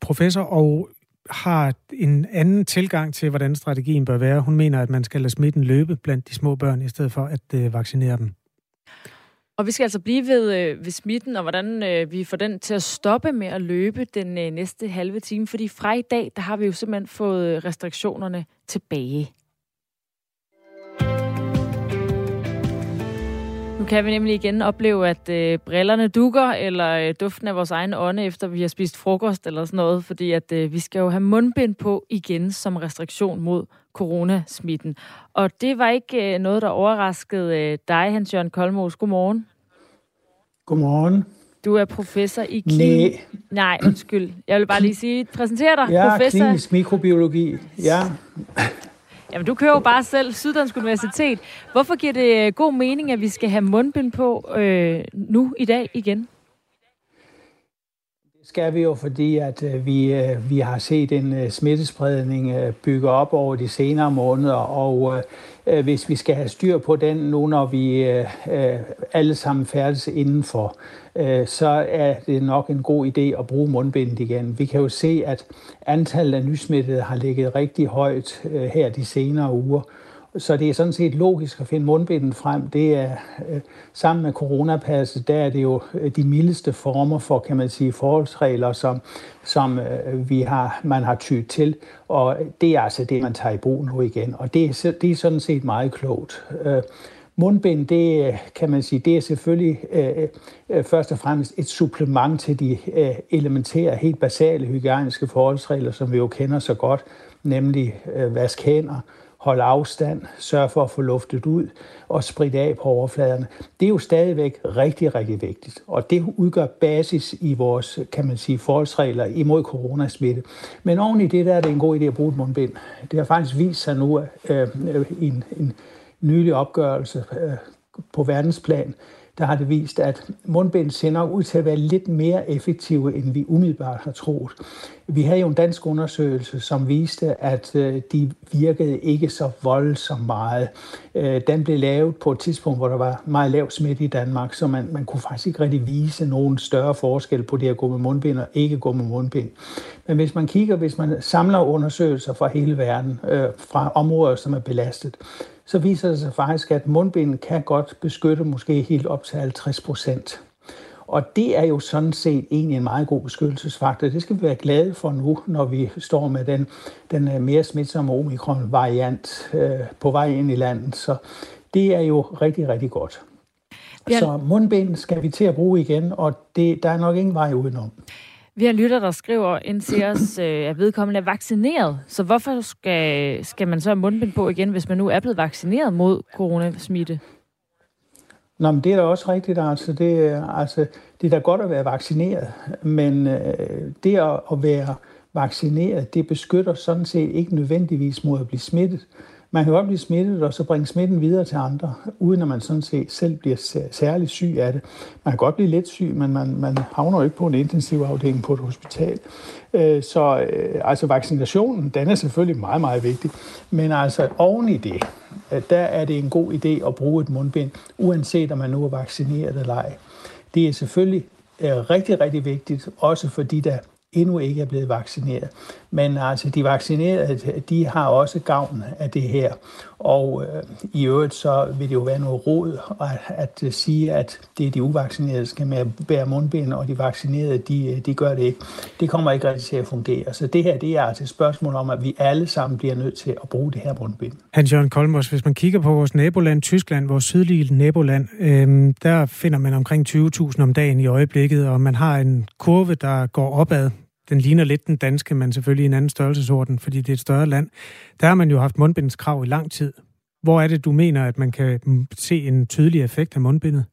professor og har en anden tilgang til, hvordan strategien bør være. Hun mener, at man skal lade smitten løbe blandt de små børn, i stedet for at øh, vaccinere dem. Og vi skal altså blive ved, øh, ved smitten, og hvordan øh, vi får den til at stoppe med at løbe den øh, næste halve time. Fordi fra i dag, der har vi jo simpelthen fået øh, restriktionerne tilbage. Nu kan vi nemlig igen opleve, at øh, brillerne dukker, eller øh, duften af vores egen ånde, efter vi har spist frokost eller sådan noget, fordi at øh, vi skal jo have mundbind på igen som restriktion mod coronasmitten. Og det var ikke øh, noget, der overraskede øh, dig, Hans-Jørgen Kolmos. Godmorgen. Godmorgen. Du er professor i klinisk... Nej. Nej, undskyld. Jeg vil bare lige sige, præsentere dig. Ja, professor... klinisk mikrobiologi. Ja. Jamen, du kører jo bare selv Syddansk Universitet. Hvorfor giver det øh, god mening, at vi skal have mundbind på øh, nu i dag igen? Skal vi jo, fordi at øh, vi, øh, vi har set en øh, smittespredning bygge op over de senere måneder, og hvis vi skal have styr på den nu, når vi alle sammen færdes indenfor, så er det nok en god idé at bruge mundbindet igen. Vi kan jo se, at antallet af nysmittede har ligget rigtig højt her de senere uger, så det er sådan set logisk at finde mundbinden frem. Det er øh, sammen med coronapasset, der er det jo øh, de mildeste former for, kan man sige, forholdsregler, som, som øh, vi har, man har tyet til. Og det er altså det, man tager i brug nu igen. Og det er, det er sådan set meget klogt. Øh, Mundbind, det øh, kan man sige, det er selvfølgelig øh, øh, først og fremmest et supplement til de øh, elementære, helt basale hygiejniske forholdsregler, som vi jo kender så godt, nemlig øh, vask hænder, holde afstand, sørge for at få luftet ud og spritte af på overfladerne. Det er jo stadigvæk rigtig, rigtig vigtigt. Og det udgør basis i vores, kan man sige, forholdsregler imod coronasmitte. Men oven i det, der er det en god idé at bruge et mundbind. Det har faktisk vist sig nu øh, en, en nylig opgørelse øh, på verdensplan, der har det vist, at mundbind sender ud til at være lidt mere effektive, end vi umiddelbart har troet. Vi havde jo en dansk undersøgelse, som viste, at øh, de virkede ikke så voldsomt meget. Øh, den blev lavet på et tidspunkt, hvor der var meget lav smitte i Danmark, så man, man kunne faktisk ikke rigtig vise nogen større forskel på det at gå med mundbind og ikke gå med mundbind. Men hvis man kigger, hvis man samler undersøgelser fra hele verden, øh, fra områder, som er belastet, så viser det sig faktisk, at mundbind kan godt beskytte måske helt op til 50 procent. Og det er jo sådan set egentlig en meget god beskyttelsesfaktor. Det skal vi være glade for nu, når vi står med den, den øh, mere smitsomme omikron-variant øh, på vej ind i landet. Så det er jo rigtig, rigtig godt. Ja. Så mundbind skal vi til at bruge igen, og det, der er nok ingen vej udenom. Vi har lytter, der skriver ind til [CLEARS THROAT] os, øh, at vedkommende er vaccineret. Så hvorfor skal, skal man så have mundbind på igen, hvis man nu er blevet vaccineret mod coronasmitte? Nå, men det er da også rigtigt. Altså, det, altså, det er da godt at være vaccineret, men øh, det at, at være vaccineret, det beskytter sådan set ikke nødvendigvis mod at blive smittet. Man kan godt blive smittet, og så bringe smitten videre til andre, uden at man sådan set selv bliver særlig syg af det. Man kan godt blive lidt syg, men man, man havner jo ikke på en intensivafdeling på et hospital. Øh, så øh, altså vaccinationen, den er selvfølgelig meget, meget vigtig. Men altså oven i det, øh, der er det en god idé at bruge et mundbind, uanset om man nu er vaccineret eller ej. Det er selvfølgelig rigtig, rigtig vigtigt, også for de, der endnu ikke er blevet vaccineret. Men altså, de vaccinerede, de har også gavn af det her. Og øh, i øvrigt så vil det jo være noget råd at, at sige, at det er de uvaccinerede, der skal med bære mundbind, og de vaccinerede, de, de gør det ikke. Det kommer ikke rigtig til at fungere. Så det her, det er altså et spørgsmål om, at vi alle sammen bliver nødt til at bruge det her mundbind. Hans-Jørgen Kolmos, hvis man kigger på vores naboland, Tyskland, vores sydlige naboland, øh, der finder man omkring 20.000 om dagen i øjeblikket, og man har en kurve, der går opad den ligner lidt den danske, men selvfølgelig en anden størrelsesorden, fordi det er et større land. Der har man jo haft mundbindskrav i lang tid. Hvor er det, du mener, at man kan se en tydelig effekt af mundbindet?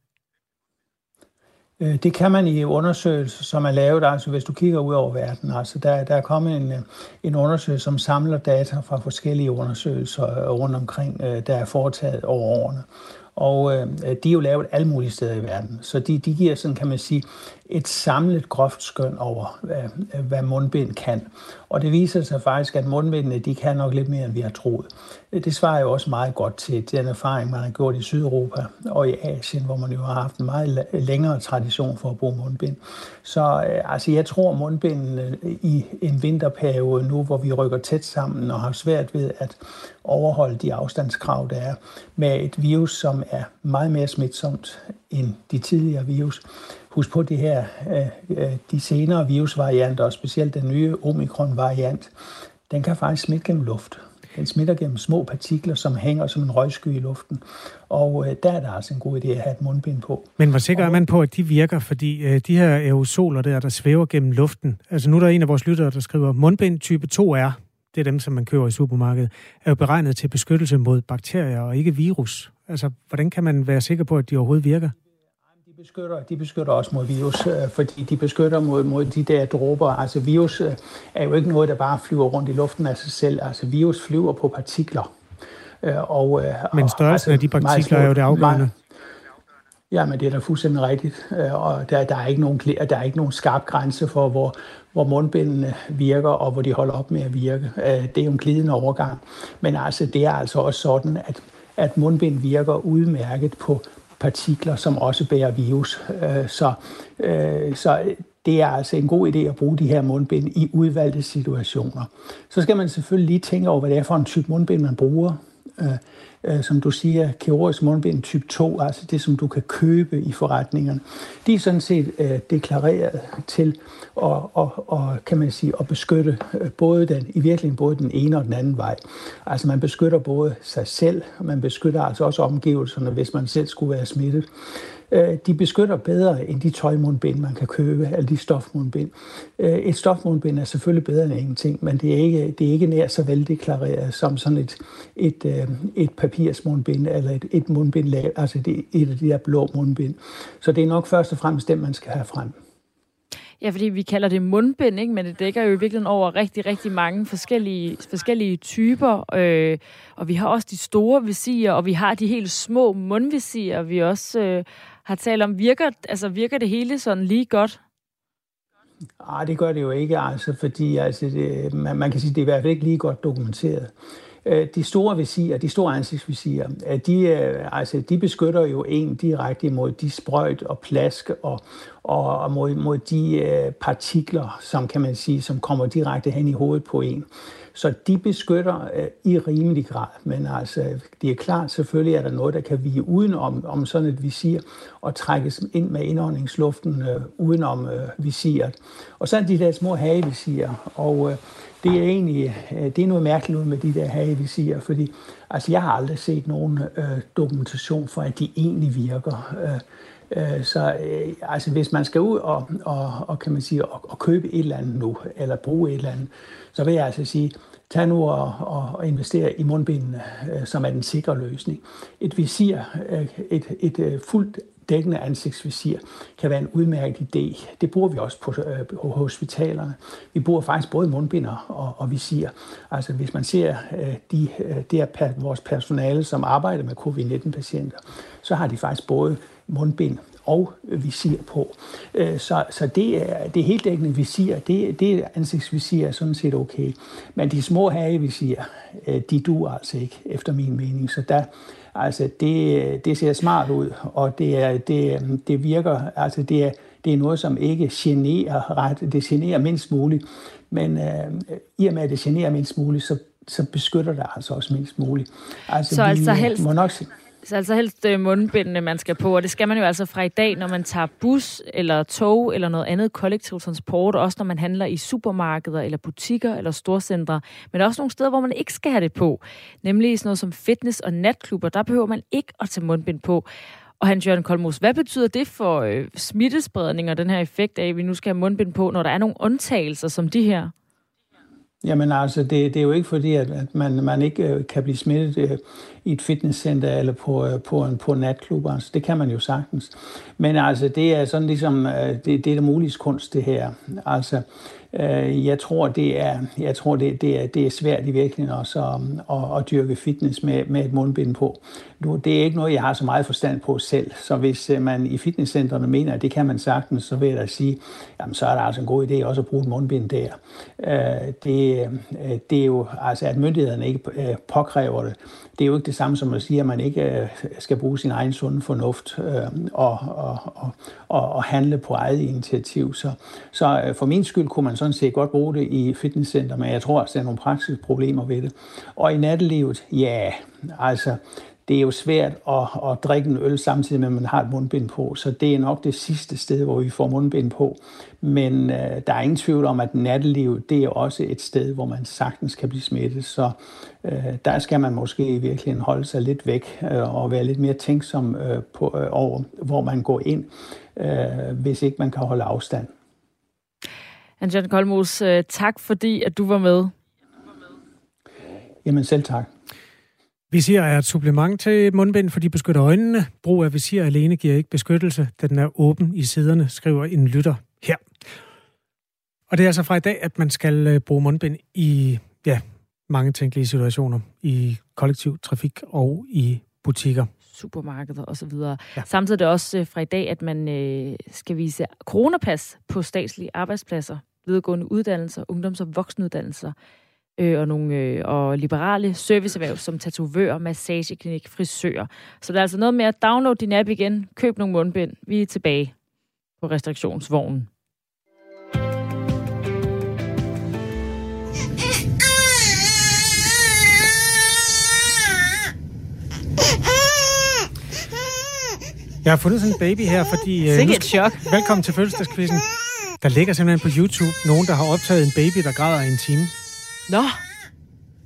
Øh, det kan man i undersøgelser, som er lavet, altså hvis du kigger ud over verden. Altså der, der er kommet en, øh, en undersøgelse, som samler data fra forskellige undersøgelser øh, rundt omkring, der er foretaget over årene. Og øh, de er jo lavet alle mulige steder i verden. Så de, de giver sådan, kan man sige, et samlet groft skøn over, hvad, hvad mundbind kan. Og det viser sig faktisk, at mundbindene de kan nok lidt mere, end vi har troet. Det svarer jo også meget godt til den erfaring, man har gjort i Sydeuropa og i Asien, hvor man jo har haft en meget længere tradition for at bruge mundbind. Så øh, altså, jeg tror, mundbindene i en vinterperiode nu, hvor vi rykker tæt sammen og har svært ved at overholde de afstandskrav, der er, med et virus, som er meget mere smitsomt end de tidligere virus, Husk på det her, øh, øh, de senere virusvarianter, og specielt den nye omikron-variant, den kan faktisk smitte gennem luft. Den smitter gennem små partikler, som hænger som en røgsky i luften. Og øh, der er der altså en god idé at have et mundbind på. Men hvor sikker er man på, at de virker? Fordi øh, de her aerosoler der, der svæver gennem luften. Altså nu er der en af vores lyttere, der skriver, mundbind type 2R, det er dem, som man køber i supermarkedet, er jo beregnet til beskyttelse mod bakterier og ikke virus. Altså, hvordan kan man være sikker på, at de overhovedet virker? Beskytter, de beskytter også mod virus, øh, fordi de beskytter mod, mod de der dråber. Altså virus øh, er jo ikke noget, der bare flyver rundt i luften af sig selv. Altså virus flyver på partikler. Øh, og, men størrelsen altså, af de partikler er jo det afgørende. Ja, men det er da fuldstændig rigtigt. Og der, der, er ikke nogen, der er ikke nogen skarp grænse for, hvor, hvor mundbindene virker, og hvor de holder op med at virke. Det er jo en glidende overgang. Men altså, det er altså også sådan, at, at mundbind virker udmærket på partikler, som også bærer virus. Øh, så, øh, så det er altså en god idé at bruge de her mundbind i udvalgte situationer. Så skal man selvfølgelig lige tænke over, hvad det er for en type mundbind, man bruger. Øh, øh, som du siger, kirurgisk mundbind type 2, altså det, som du kan købe i forretningerne, de er sådan set øh, deklareret til at, og, og, kan man sige, at beskytte øh, både den, i virkeligheden både den ene og den anden vej. Altså man beskytter både sig selv, og man beskytter altså også omgivelserne, hvis man selv skulle være smittet. Øh, de beskytter bedre end de tøjmundbind, man kan købe, eller de stofmundbind. Øh, et stofmundbind er selvfølgelig bedre end ingenting, men det er ikke, det er ikke nær så veldeklareret som sådan et, et, øh, et papirsmundbind, eller et, et mundbind, altså det, et af de der blå mundbind. Så det er nok først og fremmest dem, man skal have frem. Ja, fordi vi kalder det mundbind, ikke? men det dækker jo i virkeligheden over rigtig, rigtig mange forskellige, forskellige typer. Øh, og vi har også de store visier, og vi har de helt små mundvisier, vi også øh, har talt om. Virker, altså, virker det hele sådan lige godt? Nej, det gør det jo ikke, altså, fordi altså, det, man, man kan sige, det er i hvert fald ikke lige godt dokumenteret. Øh, de store visier, de store ansigtsvisier, øh, de, øh, altså, de beskytter jo en direkte imod de sprøjt og plask og, og mod, mod de partikler, som kan man sige, som kommer direkte hen i hovedet på en. Så de beskytter øh, i rimelig grad, men altså, det er klart, selvfølgelig er der noget, der kan vige udenom om sådan et visir og trækkes ind med indåndingsluften øh, udenom øh, visiret. Og så er de der små hagevisirer, og øh, det er egentlig øh, det er noget mærkeligt ud med de der havevisirer, fordi altså, jeg har aldrig set nogen øh, dokumentation for, at de egentlig virker. Øh, Øh, så øh, altså, hvis man skal ud og, og, og, kan man sige, og, og købe et eller andet nu, eller bruge et eller andet, så vil jeg altså sige, tag nu og, og, og investere i mundbindene, øh, som er den sikre løsning. Et visir, øh, et, et, et fuldt dækkende ansigtsvisir kan være en udmærket idé. Det bruger vi også på, øh, på hospitalerne. Vi bruger faktisk både mundbinder og, og visir. Altså hvis man ser øh, de, øh, det er vores personale, som arbejder med covid-19-patienter, så har de faktisk både mundbind og visir på. Øh, så, så det er det helt dækkende visir, det, det ansigtsvisir er sådan set okay. Men de små hagevisir, øh, de duer altså ikke, efter min mening. Så der, altså det, det ser smart ud, og det, er, det, det virker, altså det er, det er noget, som ikke generer ret, det generer mindst muligt. Men øh, i og med, at det generer mindst muligt, så, så beskytter det altså også mindst muligt. Altså, så vi, altså helst, må nok, så altså helst øh, mundbindene, man skal på, og det skal man jo altså fra i dag, når man tager bus eller tog eller noget andet kollektiv transport, også når man handler i supermarkeder eller butikker eller storcentre, men også nogle steder, hvor man ikke skal have det på, nemlig sådan noget som fitness og natklubber, der behøver man ikke at tage mundbind på. Og Hans Jørgen Kolmos, hvad betyder det for øh, smittespredning og den her effekt af, at vi nu skal have mundbind på, når der er nogle undtagelser som de her? Jamen altså, det, det er jo ikke fordi, at, at man, man ikke øh, kan blive smittet øh, i et fitnesscenter eller på, øh, på, en, på en natklub. Altså, det kan man jo sagtens. Men altså, det er sådan ligesom, øh, det, det er det muligt kunst, det her. Altså, Øh, jeg tror, det er, jeg tror det, det, er, det er svært i virkeligheden også at, at, at dyrke fitness med, med et mundbind på. Nu, det er ikke noget, jeg har så meget forstand på selv, så hvis øh, man i fitnesscentrene mener, at det kan man sagtens, så vil jeg da sige, jamen så er der altså en god idé også at bruge et mundbind der. Øh, det, øh, det er jo, altså at myndighederne ikke øh, påkræver det, det er jo ikke det samme som at sige, at man ikke skal bruge sin egen sunde fornuft og, og, og, og, og handle på eget initiativ. Så, så for min skyld kunne man sådan set godt bruge det i fitnesscenter, men jeg tror også, der er nogle praktiske problemer ved det. Og i nattelivet, ja, altså, det er jo svært at, at drikke en øl samtidig med, at man har et mundbind på. Så det er nok det sidste sted, hvor vi får mundbind på. Men øh, der er ingen tvivl om, at nattelivet, det er også et sted, hvor man sagtens kan blive smittet. Så øh, der skal man måske i virkeligheden holde sig lidt væk øh, og være lidt mere tænksom øh, på, øh, over, hvor man går ind, øh, hvis ikke man kan holde afstand. Anjan Kolmos, øh, tak fordi, at du var med. Jamen selv tak. Visir er et supplement til mundbind, fordi beskytter øjnene. Brug af visir alene giver ikke beskyttelse, da den er åben i siderne, skriver en lytter her. Og det er altså fra i dag, at man skal øh, bruge mundbind i ja, mange tænkelige situationer. I kollektiv trafik og i butikker supermarkeder osv. Ja. Samtidig er det også øh, fra i dag, at man øh, skal vise coronapas på statslige arbejdspladser videregående uddannelser, ungdoms- og voksenuddannelser, øh, og nogle øh, og liberale serviceerhverv som tatovør, massageklinik, frisør. Så der er altså noget med at downloade din app igen, køb nogle mundbind. Vi er tilbage på restriktionsvognen. Jeg har fundet sådan en baby her, fordi... Øh, Sikke et chok. Velkommen til fødselsdagskvisten. Der ligger simpelthen på YouTube nogen, der har optaget en baby, der græder i en time. Nå.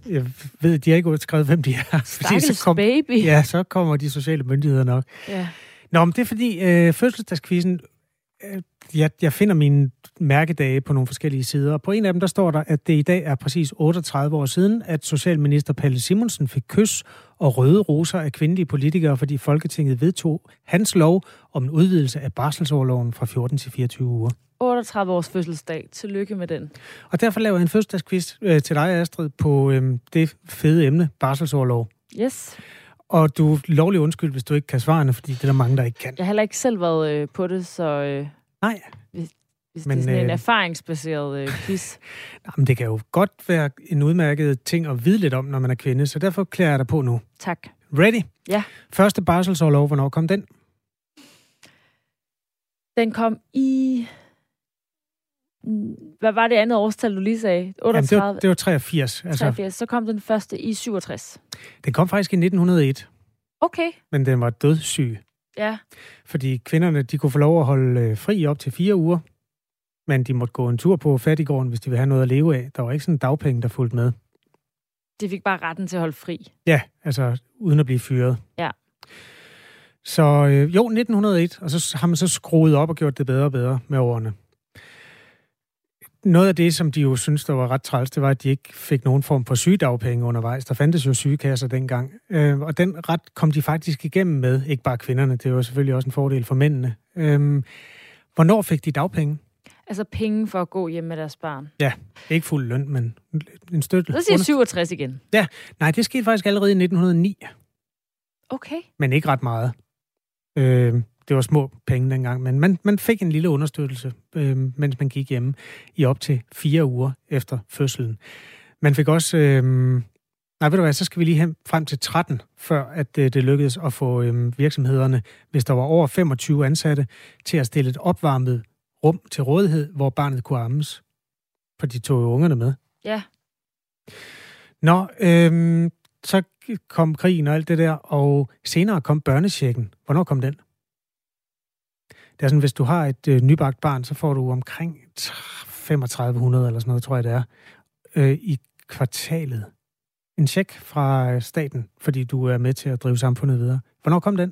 Jeg ved, de har ikke skrevet, hvem de er. Fordi så kom, baby. Ja, så kommer de sociale myndigheder nok. Ja. Nå, men det er fordi øh, fødselsdagskvisten, jeg, jeg finder mine mærkedage på nogle forskellige sider. Og på en af dem, der står der, at det i dag er præcis 38 år siden, at Socialminister Palle Simonsen fik kys og røde roser af kvindelige politikere, fordi Folketinget vedtog hans lov om en udvidelse af barselsårloven fra 14 til 24 uger. 38 års fødselsdag. Tillykke med den. Og derfor laver jeg en fødselsdagsquiz øh, til dig, Astrid, på øh, det fede emne, barselsårlov. Yes. Og du er lovlig undskyld, hvis du ikke kan svare, fordi det er der mange, der ikke kan. Jeg har heller ikke selv været øh, på det, så... Øh, Nej. Hvis, hvis Men, det er sådan øh, en erfaringsbaseret øh, quiz. [LAUGHS] Jamen, det kan jo godt være en udmærket ting at vide lidt om, når man er kvinde, så derfor klæder jeg dig på nu. Tak. Ready? Ja. Første barselsårlov, hvornår kom den? Den kom i hvad var det andet årstal, du lige sagde? 38? Jamen, det, var, det var 83. Altså. 83. Så kom den første i 67. Den kom faktisk i 1901. Okay. Men den var dødssyg. Ja. Fordi kvinderne, de kunne få lov at holde øh, fri op til fire uger, men de måtte gå en tur på fattigården, hvis de ville have noget at leve af. Der var ikke sådan en dagpenge, der fulgte med. De fik bare retten til at holde fri. Ja, altså uden at blive fyret. Ja. Så øh, jo, 1901, og så har man så skruet op og gjort det bedre og bedre med årene noget af det, som de jo synes, der var ret træls, det var, at de ikke fik nogen form for sygedagpenge undervejs. Der fandtes jo sygekasser dengang. Øh, og den ret kom de faktisk igennem med, ikke bare kvinderne, det var selvfølgelig også en fordel for mændene. Øh, hvornår fik de dagpenge? Altså penge for at gå hjem med deres barn. Ja, ikke fuld løn, men en støtte. Så siger 67 igen. Ja, nej, det skete faktisk allerede i 1909. Okay. Men ikke ret meget. Øh, det var små penge dengang, men man, man fik en lille understøttelse, øh, mens man gik hjemme i op til fire uger efter fødslen. Man fik også... Øh, nej, ved du hvad, så skal vi lige hen frem til 13, før at øh, det lykkedes at få øh, virksomhederne, hvis der var over 25 ansatte, til at stille et opvarmet rum til rådighed, hvor barnet kunne ammes. For de tog jo ungerne med. Ja. Nå, øh, så kom krigen og alt det der, og senere kom børnechecken. Hvornår kom den? Det er sådan, hvis du har et øh, nybagt barn, så får du omkring 3500 eller sådan noget, tror jeg det er, øh, i kvartalet. En tjek fra staten, fordi du er med til at drive samfundet videre. Hvornår kom den?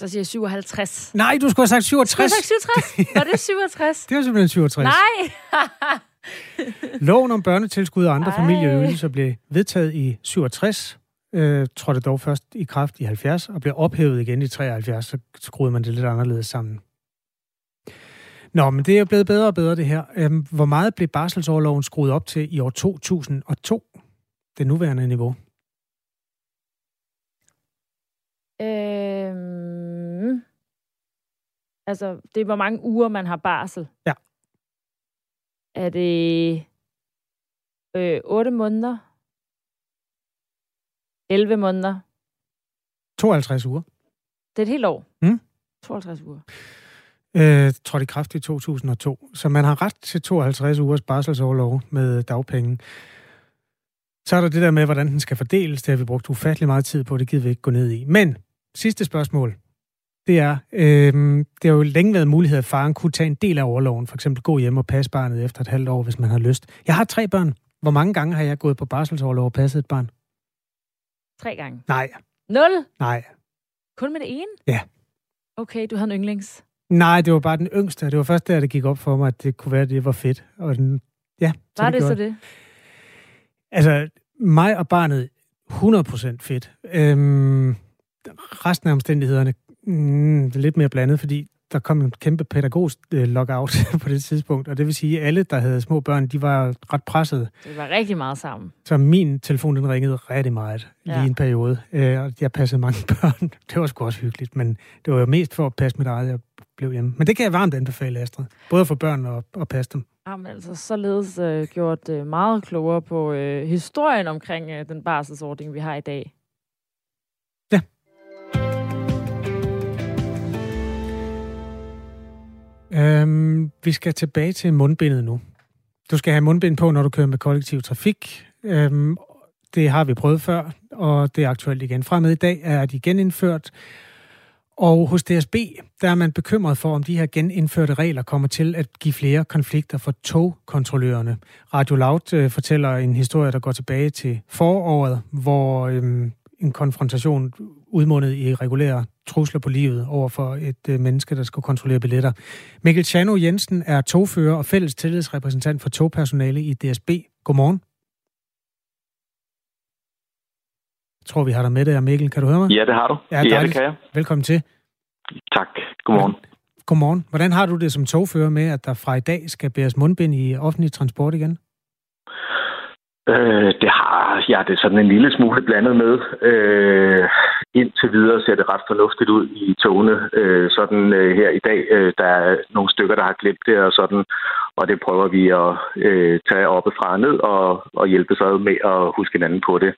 Så siger jeg 57. Nej, du skulle have sagt 67. Skulle jeg have sagt 67? Var det 67? [LAUGHS] det var simpelthen 67. Nej! Loven om børnetilskud og andre Ej. familieydelser blev vedtaget i 67, øh, trådte dog først i kraft i 70 og blev ophævet igen i 73, så skruede man det lidt anderledes sammen. Nå, men det er jo blevet bedre og bedre det her. Øhm, hvor meget blev barselsårloven skruet op til i år 2002? Det nuværende niveau. Øhm, altså, det er, hvor mange uger man har barsel. Ja. Er det øh, 8 måneder? 11 måneder? 52 uger. Det er et helt år? Mm. 52 uger. Øh, trådte i kraft i 2002. Så man har ret til 52 ugers barselsårlov med dagpenge. Så er der det der med, hvordan den skal fordeles. Det har vi brugt ufattelig meget tid på. Det gider vi ikke gå ned i. Men sidste spørgsmål. Det er, øh, det har jo længe været mulighed, at faren kunne tage en del af overloven. For eksempel gå hjem og passe barnet efter et halvt år, hvis man har lyst. Jeg har tre børn. Hvor mange gange har jeg gået på barselsoverlov og passet et barn? Tre gange. Nej. Nul? Nej. Kun med det ene? Ja. Okay, du havde en yndlings. Nej, det var bare den yngste. Det var først der, det gik op for mig, at det kunne være, at det var fedt. Og den, ja, så var det, det så det? Altså, mig og barnet, 100% fedt. Øhm, resten af omstændighederne, mm, det er lidt mere blandet, fordi der kom en kæmpe pædagogisk øh, lockout [LAUGHS] på det tidspunkt, og det vil sige, at alle, der havde små børn, de var ret presset. Det var rigtig meget sammen. Så min telefon, den ringede rigtig meget ja. lige en periode. Øh, og jeg passede mange [LAUGHS] børn. Det var sgu også hyggeligt, men det var jo mest for at passe mit eget, jeg blev hjemme. Men det kan jeg varmt anbefale, Astrid. Både for børn og, og passe dem. Jamen altså, således øh, gjort øh, meget klogere på øh, historien omkring øh, den barselsordning, vi har i dag. Øhm, vi skal tilbage til mundbindet nu. Du skal have mundbind på, når du kører med kollektiv trafik. Øhm, det har vi prøvet før, og det er aktuelt igen. Fremad i dag er de genindført. Og hos DSB, der er man bekymret for, om de her genindførte regler kommer til at give flere konflikter for togkontrollørerne. Radio Loud øh, fortæller en historie, der går tilbage til foråret, hvor øhm, en konfrontation udmundet i regulære trusler på livet over for et øh, menneske, der skal kontrollere billetter. Mikkel Chano Jensen er togfører og fælles tillidsrepræsentant for togpersonale i DSB. Godmorgen. Jeg tror, vi har dig med der, Mikkel. Kan du høre mig? Ja, det har du. Ja, ja det kan jeg. Velkommen til. Tak. Godmorgen. Godmorgen. Hvordan har du det som togfører med, at der fra i dag skal bæres mundbind i offentlig transport igen? Øh, det har jeg ja, det sådan en lille smule blandet med. Øh, indtil videre ser det ret fornuftigt ud i togene. Øh, sådan øh, her i dag, øh, der er nogle stykker, der har glemt det og sådan, og det prøver vi at øh, tage oppefra og ned og, og hjælpe sig med at huske hinanden på det.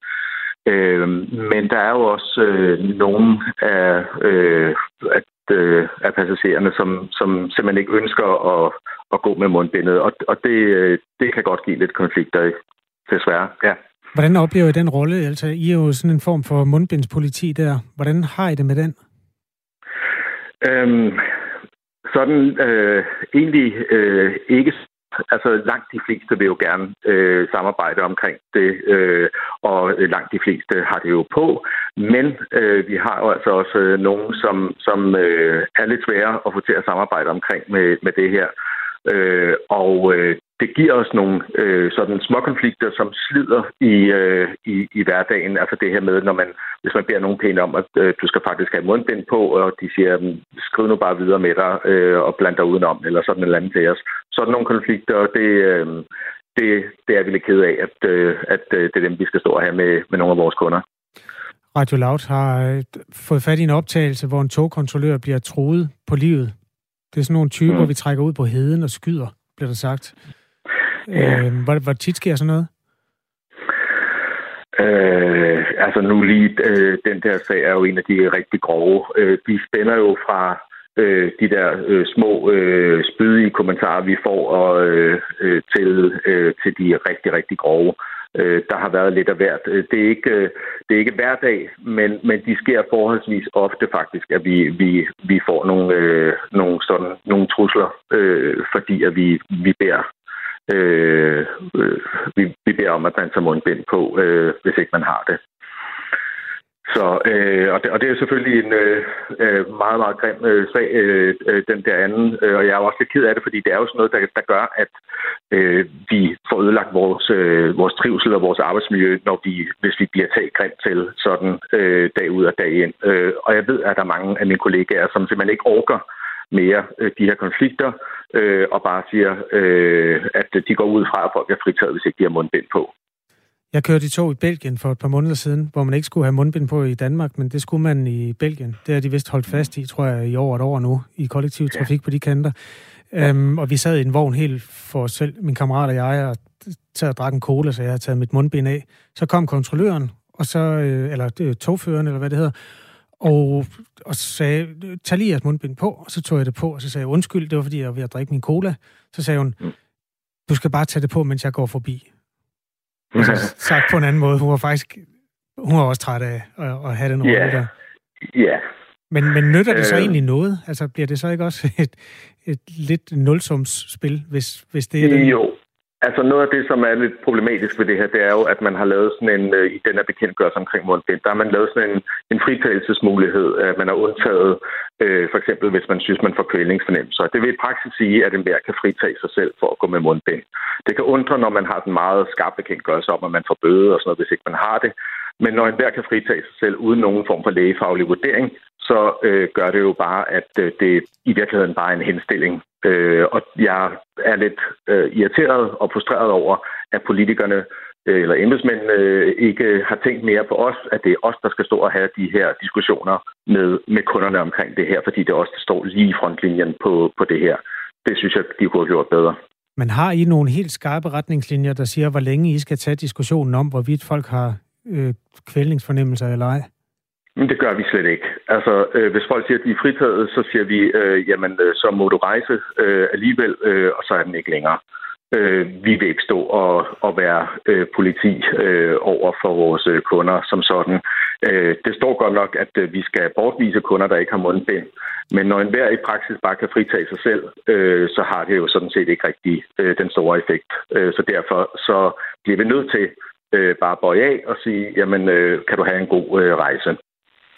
Øh, men der er jo også øh, nogle af, øh, at, øh, af passagererne, som, som simpelthen ikke ønsker at, at gå med mundbindet, og, og det, øh, det kan godt give lidt konflikter desværre, ja. Hvordan oplever I den rolle? Altså, I er jo sådan en form for mundbindspoliti der. Hvordan har I det med den? Øhm, sådan øh, egentlig øh, ikke Altså langt de fleste vil jo gerne øh, samarbejde omkring det, øh, og langt de fleste har det jo på. Men øh, vi har jo altså også øh, nogen, som, som øh, er lidt svære at få til at samarbejde omkring med, med det her. Øh, og øh, det giver os nogle øh, sådan små konflikter, som slider i, øh, i, i hverdagen. Altså det her med, når man, hvis man beder nogen pæne om, at øh, du skal faktisk have mundbind på, og de siger, skriv nu bare videre med dig øh, og bland dig udenom, eller sådan en eller anden til os. Sådan nogle konflikter, det, øh, det, det er vi lidt ked af, at, øh, at øh, det er dem, vi skal stå her med, med nogle af vores kunder. Radio Loud har øh, fået fat i en optagelse, hvor en togkontrollør bliver troet på livet. Det er sådan nogle typer, mm. vi trækker ud på heden og skyder, bliver der sagt. Ja. Øh, hvor, hvor tit sker sådan noget? Øh, altså nu lige, øh, den der sag er jo en af de rigtig grove. Øh, de spænder jo fra øh, de der øh, små øh, spydige kommentarer, vi får, og øh, øh, til, øh, til de rigtig, rigtig grove. Øh, der har været lidt af hvert. Øh, det er ikke, øh, det er ikke hver dag, men, men de sker forholdsvis ofte faktisk, at vi, vi, vi får nogle, øh, nogle, sådan, nogle trusler, øh, fordi at vi, vi beder Øh, øh, vi, vi beder om, at man tager mundbind på, øh, hvis ikke man har det. Så, øh, og, det, og det er selvfølgelig en øh, øh meget, meget grim øh, sag, øh, øh, den der anden. Øh, og jeg er også lidt ked af det, fordi det er jo sådan noget, der, der gør, at øh, vi får ødelagt vores, øh, vores trivsel og vores arbejdsmiljø, når vi, hvis vi bliver taget grimt til sådan øh, dag ud og dag ind. Øh, og jeg ved, at der er mange af mine kollegaer, som simpelthen ikke orker mere øh, de her konflikter, øh, og bare siger, øh, at de går ud fra, at folk er fritaget, hvis ikke de har mundbind på. Jeg kørte i tog i Belgien for et par måneder siden, hvor man ikke skulle have mundbind på i Danmark, men det skulle man i Belgien. Det har de vist holdt fast i, tror jeg, i over et år nu, i kollektiv trafik på de kanter. Um, og vi sad i en vogn helt for os selv, min kammerat og jeg, og taget og drak en cola, så jeg havde taget mit mundbind af. Så kom kontrolløren, og så, øh, eller det, togføreren, eller hvad det hedder, og, og sagde, tag lige jeres mundbind på, og så tog jeg det på, og så sagde jeg, undskyld, det var fordi, jeg var ved at drikke min cola. Så sagde hun, mm. du skal bare tage det på, mens jeg går forbi. [LAUGHS] Altså, sagt på en anden måde, hun var faktisk hun var også træt af at, at have den rolle yeah. der. Ja. Yeah. Men, men nytter det så øh, egentlig noget? Altså, bliver det så ikke også et, et lidt nulsumsspil, hvis, hvis det er det? Jo, Altså noget af det, som er lidt problematisk ved det her, det er jo, at man har lavet sådan en, øh, i den her bekendtgørelse omkring mundbind, der har man lavet sådan en, en fritagelsesmulighed, at man har undtaget, øh, for eksempel hvis man synes, man får kvælningsfornemmelser. Det vil i praksis sige, at enhver kan fritage sig selv for at gå med mundbind. Det kan undre, når man har den meget skarpe bekendtgørelse om, at man får bøde og sådan noget, hvis ikke man har det. Men når enhver kan fritage sig selv uden nogen form for lægefaglig vurdering, så øh, gør det jo bare, at øh, det i virkeligheden bare er en henstilling. Øh, og jeg er lidt øh, irriteret og frustreret over, at politikerne øh, eller embedsmændene øh, ikke har tænkt mere på os, at det er os, der skal stå og have de her diskussioner med, med kunderne omkring det her, fordi det er os, der står lige i frontlinjen på, på det her. Det synes jeg, de kunne have gjort bedre. Men har I nogle helt skarpe retningslinjer, der siger, hvor længe I skal tage diskussionen om, hvorvidt folk har øh, kvælningsfornemmelser eller ej? Men det gør vi slet ikke. Altså, øh, hvis folk siger, at de er fritaget, så siger vi, øh, jamen, øh, så må du rejse øh, alligevel, øh, og så er den ikke længere. Øh, vi vil ikke stå og, og være øh, politi øh, over for vores øh, kunder som sådan. Øh, det står godt nok, at øh, vi skal bortvise kunder, der ikke har mundbind. Men når enhver i praksis bare kan fritage sig selv, øh, så har det jo sådan set ikke rigtig øh, den store effekt. Øh, så derfor så bliver vi nødt til øh, bare bøje af og sige, jamen, øh, kan du have en god øh, rejse.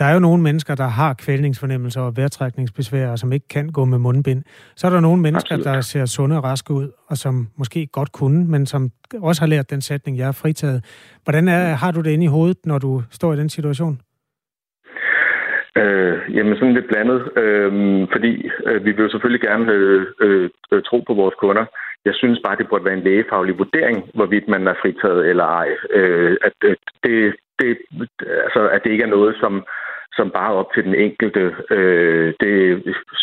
Der er jo nogle mennesker, der har kvælningsfornemmelser og vejrtrækningsbesvær, og som ikke kan gå med mundbind. Så er der nogle mennesker, Absolut. der ser sunde og raske ud, og som måske godt kunne, men som også har lært den sætning, jeg er fritaget. Hvordan er, har du det inde i hovedet, når du står i den situation? Øh, jamen sådan lidt blandet, øh, fordi øh, vi vil jo selvfølgelig gerne øh, øh, tro på vores kunder. Jeg synes bare, det burde være en lægefaglig vurdering, hvorvidt man er fritaget eller ej. Øh, at, at, det, det, altså, at det ikke er noget, som som bare op til den enkelte. Øh, det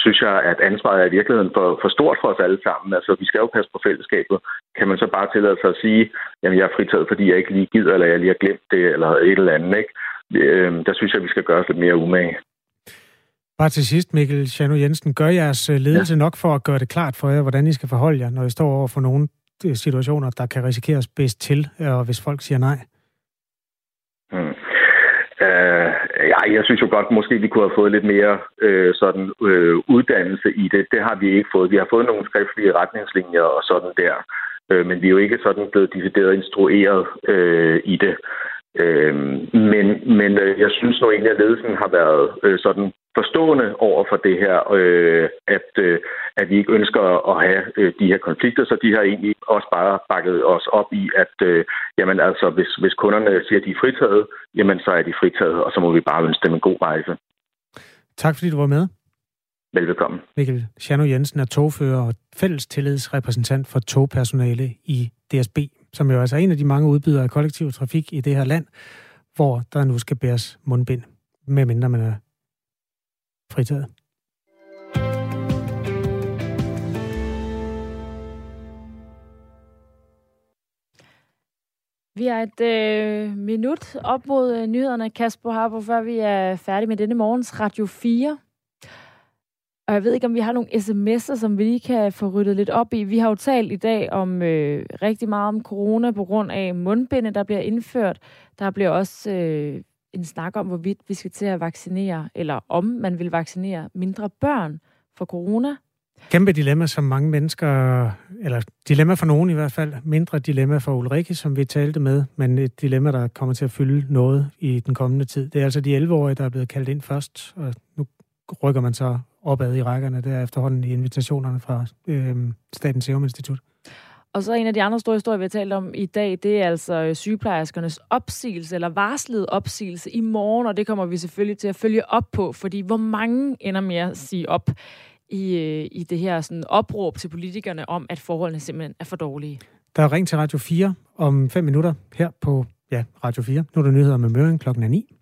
synes jeg, at ansvaret er i virkeligheden for, for stort for os alle sammen. Altså, vi skal jo passe på fællesskabet. Kan man så bare tillade sig at sige, at jeg er fritaget, fordi jeg ikke lige gider, eller jeg lige har glemt det, eller et eller andet. Ikke? Øh, der synes jeg, vi skal gøre os lidt mere umage. Bare til sidst, Mikkel Chano Jensen, gør jeres øh, ledelse ja. nok for at gøre det klart for jer, hvordan I skal forholde jer, når I står over for nogle øh, situationer, der kan risikeres bedst til, og hvis folk siger nej? Hmm. Uh, Øh, ja, jeg synes jo godt, måske vi kunne have fået lidt mere øh, sådan øh, uddannelse i det. Det har vi ikke fået. Vi har fået nogle skriftlige retningslinjer og sådan der, øh, men vi er jo ikke sådan blevet decideret instrueret øh, i det. Øh, men men øh, jeg synes nu egentlig, at ledelsen har været øh, sådan forstående over for det her, øh, at, øh, at vi ikke ønsker at have uh, de her konflikter, så de har egentlig også bare bakket os op i, at uh, jamen altså, hvis, hvis kunderne siger, at de er fritaget, jamen så er de fritaget, og så må vi bare ønske dem en god rejse. Tak fordi du var med. Velbekomme. Mikkel Sjano Jensen er togfører og fælles tillidsrepræsentant for togpersonale i DSB, som jo altså er en af de mange udbydere af kollektiv trafik i det her land, hvor der nu skal bæres mundbind, medmindre man er fritaget. Vi er et øh, minut op mod øh, nyhederne, Kasper Harbo, før vi er færdige med denne morgens Radio 4. Og jeg ved ikke, om vi har nogle sms'er, som vi lige kan få ryddet lidt op i. Vi har jo talt i dag om øh, rigtig meget om corona på grund af mundbinde, der bliver indført. Der bliver også øh, en snak om, hvorvidt vi skal til at vaccinere, eller om man vil vaccinere mindre børn for corona. Kæmpe dilemma, som mange mennesker, eller dilemma for nogen i hvert fald, mindre dilemma for Ulrike, som vi talte med, men et dilemma, der kommer til at fylde noget i den kommende tid. Det er altså de 11-årige, der er blevet kaldt ind først, og nu rykker man så opad i rækkerne der efterhånden i invitationerne fra øh, Statens Serum Institut. Og så en af de andre store historier, vi har talt om i dag, det er altså øh, sygeplejerskernes opsigelse, eller varslet opsigelse i morgen, og det kommer vi selvfølgelig til at følge op på, fordi hvor mange ender med at sige op i, øh, i det her sådan opråb til politikerne om, at forholdene simpelthen er for dårlige. Der er ring til Radio 4 om fem minutter her på ja, Radio 4. Nu er der nyheder med Møring klokken er 9.